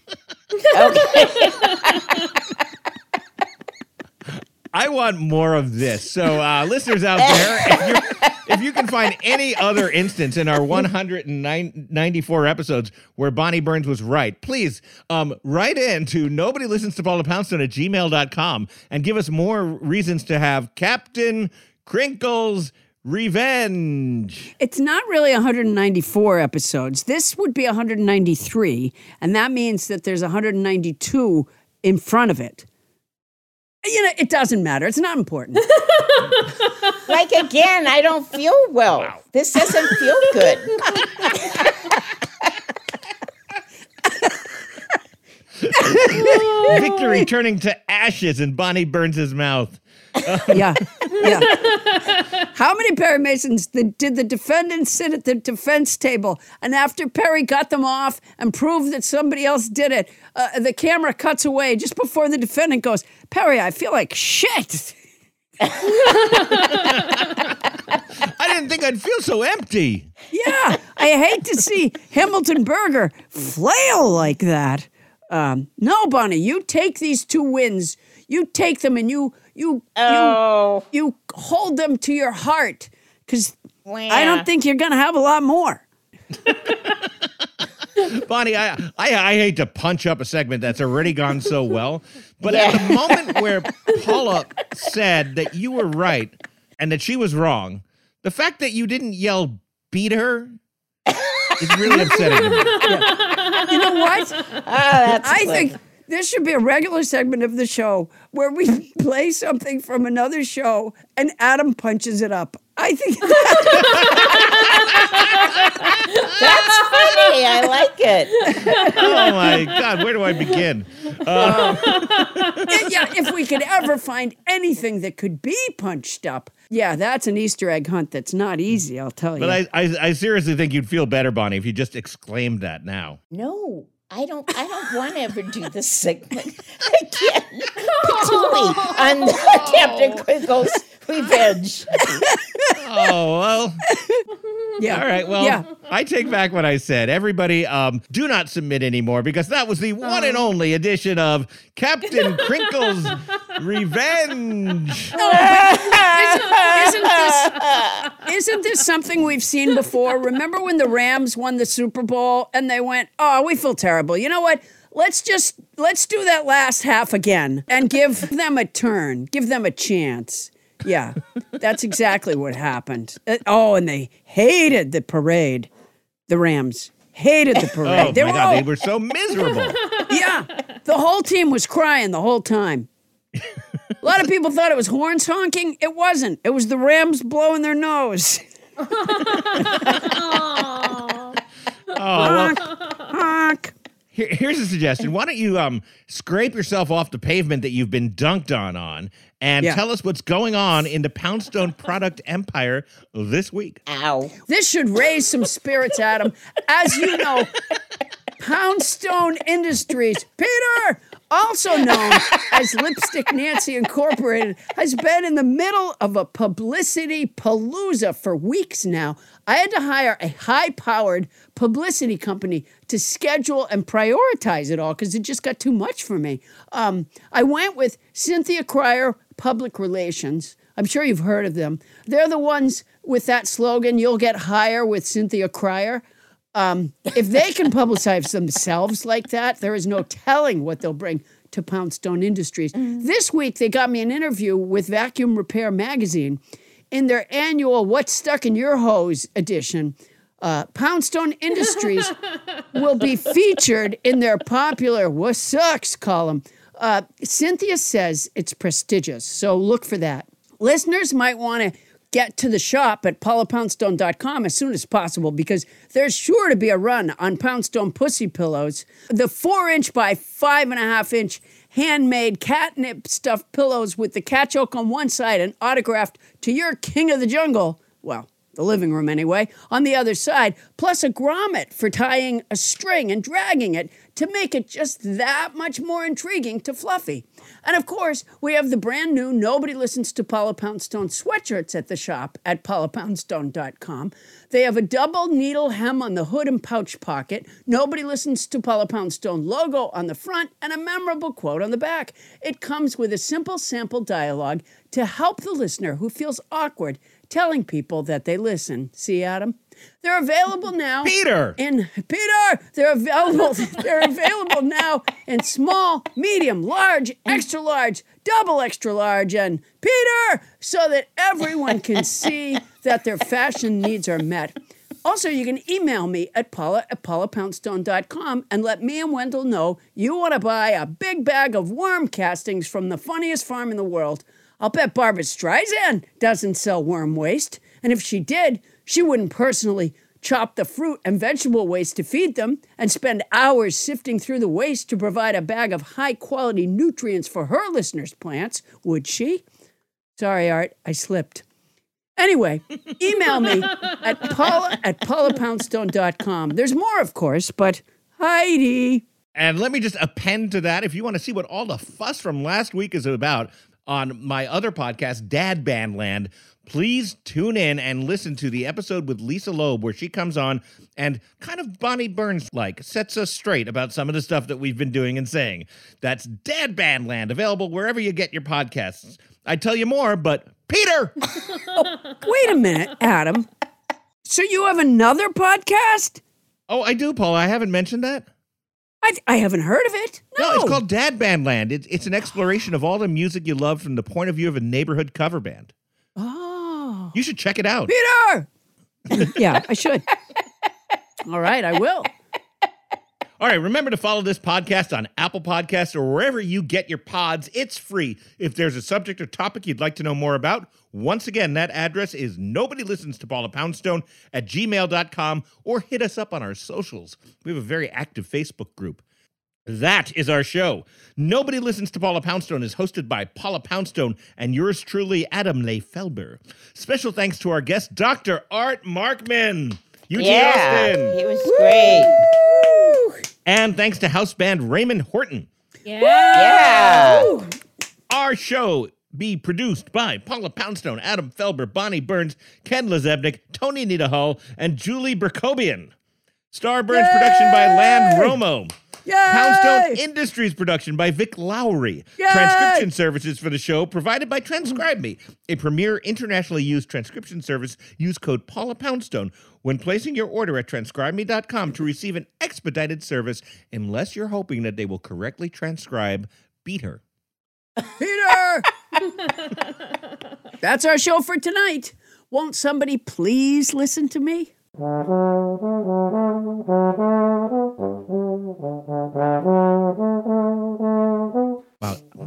I want more of this. So, uh, listeners out there, if, you if you can find any other instance in our 194 episodes where Bonnie Burns was right, please um, write in to nobody listens to Paula Poundstone at gmail.com and give us more reasons to have Captain Crinkle's Revenge. It's not really 194 episodes. This would be 193, and that means that there's 192 in front of it. You know, it doesn't matter. It's not important. Like again, I don't feel well. This doesn't feel good. Victory turning to ashes in Bonnie Burns' his mouth. yeah, yeah. How many Perry Masons did the defendants sit at the defense table? And after Perry got them off and proved that somebody else did it, uh, the camera cuts away just before the defendant goes, Perry, I feel like shit. I didn't think I'd feel so empty. Yeah, I hate to see Hamilton Berger flail like that. Um, no, Bonnie, you take these two wins. You take them and you you Oh, you you hold them to your heart because I don't think you're gonna have a lot more. Bonnie, I, I I hate to punch up a segment that's already gone so well, but at the moment where Paula said that you were right and that she was wrong, the fact that you didn't yell "beat her" is really upsetting to me. You know what? Ah, that's I clever. think this should be a regular segment of the show where we play something from another show and Adam punches it up. I think that's funny. I like it. Oh my God, where do I begin? Uh, yeah, if we could ever find anything that could be punched up, yeah, that's an Easter egg hunt that's not easy, I'll tell you. but I, I I seriously think you'd feel better, Bonnie, if you just exclaimed that now. No, I don't. I don't want to ever do this segment again. Particularly on Captain Crinkle's Revenge. Oh well. yeah. All right. Well, Yeah. I take back what I said. Everybody, um, do not submit anymore because that was the one and only edition of Captain Crinkle's Revenge. Isn't this isn't this something we've seen before? Remember when the Rams won the Super Bowl and they went, "Oh, we feel terrible. You know what? Let's just let's do that last half again and give them a turn, give them a chance." Yeah, that's exactly what happened. Uh, Oh, and they hated the parade. The Rams hated the parade. Oh they my were God, all- they were so miserable. yeah, the whole team was crying the whole time. A lot of people thought it was horns honking. It wasn't. It was the Rams blowing their nose. Oh, well, Honk. Here, here's a suggestion. Why don't you um scrape yourself off the pavement that you've been dunked on on and Yeah. tell us what's going on in the Poundstone product empire this week. Ow. This should raise some spirits, Adam. As you know, Poundstone Industries, Peter, also known as Lipstick Nancy Incorporated, has been in the middle of a publicity palooza for weeks now. I had to hire a high powered publicity company to schedule and prioritize it all because it just got too much for me. Um, I went with Cynthia Cryer Public Relations. I'm sure you've heard of them. They're the ones with that slogan, You'll Get Higher with Cynthia Cryer. Um, if they can publicize themselves like that, there is no telling what they'll bring to Poundstone Industries. This week, they got me an interview with Vacuum Repair Magazine in their annual What's Stuck in Your Hose edition. Uh, Poundstone Industries will be featured in their popular What Sucks column. Uh, Cynthia says it's prestigious, so look for that. Listeners might want to get to the shop at paulapoundstone.com as soon as possible because there's sure to be a run on Poundstone pussy pillows. The four inch by five and a half inch handmade catnip stuffed pillows with the cat joke on one side and autographed to your king of the jungle. Well, the living room anyway, on the other side, plus a grommet for tying a string and dragging it to make it just that much more intriguing to Fluffy. And of course, we have the brand new Nobody Listens to Paula Poundstone sweatshirts at the shop at paulapoundstone.com. They have a double needle hem on the hood and pouch pocket, Nobody Listens to Paula Poundstone logo on the front, and a memorable quote on the back. It comes with a simple sample dialogue to help the listener who feels awkward telling people that they listen. See, Adam? They're available now. Peter! In Peter, they're available. they're available now in small, medium, large, extra large, double extra large, and Peter, so that everyone can see that their fashion needs are met. Also, you can email me at paula at paulapoundstone.com and let me and Wendell know you want to buy a big bag of worm castings from the funniest farm in the world. I'll bet Barbra Streisand doesn't sell worm waste. And if she did, she wouldn't personally chop the fruit and vegetable waste to feed them and spend hours sifting through the waste to provide a bag of high quality nutrients for her listeners' plants, would she? Sorry, Art, I slipped. Anyway, email me at paula at paulapoundstone.com. There's more, of course, but Heidi. And let me just append to that if you want to see what all the fuss from last week is about. on my other podcast, Dad Bandland. Please tune in and listen to the episode with Lisa Loeb, where she comes on and kind of Bonnie Burns like sets us straight about some of the stuff that we've been doing and saying. That's Dad Bandland, available wherever you get your podcasts. I tell you more, but Peter! Wait a minute, Adam. So you have another podcast? oh, I do, Paul. I haven't mentioned that. I, I haven't heard of it. No, No, it's called Dad Bandland. It's, it's an exploration of all the music you love from the point of view of a neighborhood cover band. You should check it out. Peter. yeah, I should. All right, I will. All right, remember to follow this podcast on Apple Podcasts or wherever you get your pods. It's free. If there's a subject or topic you'd like to know more about, once again, that address is nobody listens to Paula Poundstone at gmail.com or hit us up on our socials. We have a very active Facebook group. That is our show. Nobody Listens to Paula Poundstone is hosted by Paula Poundstone and yours truly, Adam Leigh Felber. Special thanks to our guest, Dr. Art Markman. Eugene yeah, Austin. he was great. And thanks to house band Raymond Horton. Yeah. Yeah. Our show be produced by Paula Poundstone, Adam Felber, Bonnie Burns, Ken LaZebnik, Toni Anita Hull, and Julie Berkobian. Starburns production by Land Romo. Yay! Poundstone Industries production by Vic Lowry. Yay! Transcription services for the show provided by TranscribeMe, a premier internationally used transcription service. Use code Paula Poundstone when placing your order at transcribeme.com to receive an expedited service unless you're hoping that they will correctly transcribe Beat Her. Peter. That's our show for tonight. Won't somebody please listen to me? Wow,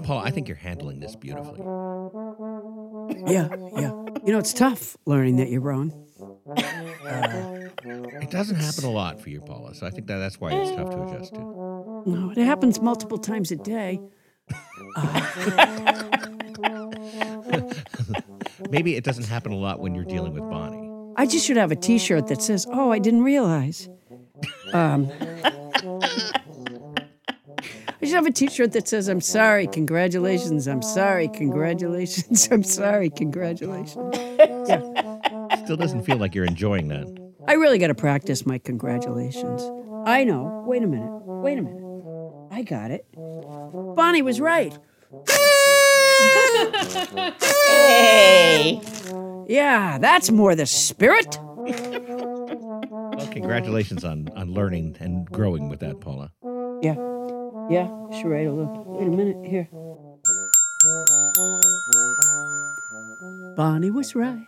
Paul, I think you're handling this beautifully. Yeah, yeah. You know, it's tough learning that you're wrong. It doesn't happen a lot for you, Paula, so I think that that's why it's tough to adjust to. No, it happens multiple times a day. Maybe it doesn't happen a lot when you're dealing with Bonnie. I just should have a T-shirt that says, "Oh, I didn't realize." Um, I should have a T-shirt that says, "I'm sorry, congratulations. I'm sorry, congratulations. I'm sorry, congratulations." Still doesn't feel like you're enjoying that. I really got to practice my congratulations. I know. Wait a minute. Wait a minute. I got it. Bonnie was right. Hey. Yeah, that's more the spirit. Well, congratulations on on learning and growing with that, Paula. Yeah. Yeah, write a look. Wait a minute here. Bonnie was right.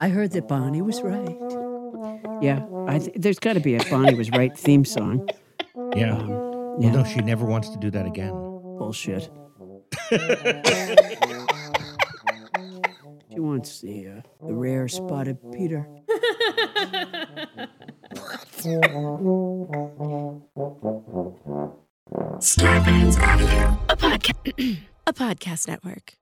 I heard that Bonnie was right. Yeah, I th- there's got to be a Bonnie was right theme song. Yeah. Um, Well, yeah, no, she never wants to do that again. bullshit. she wants the uh, the rare spotted Peter. A a podcast network.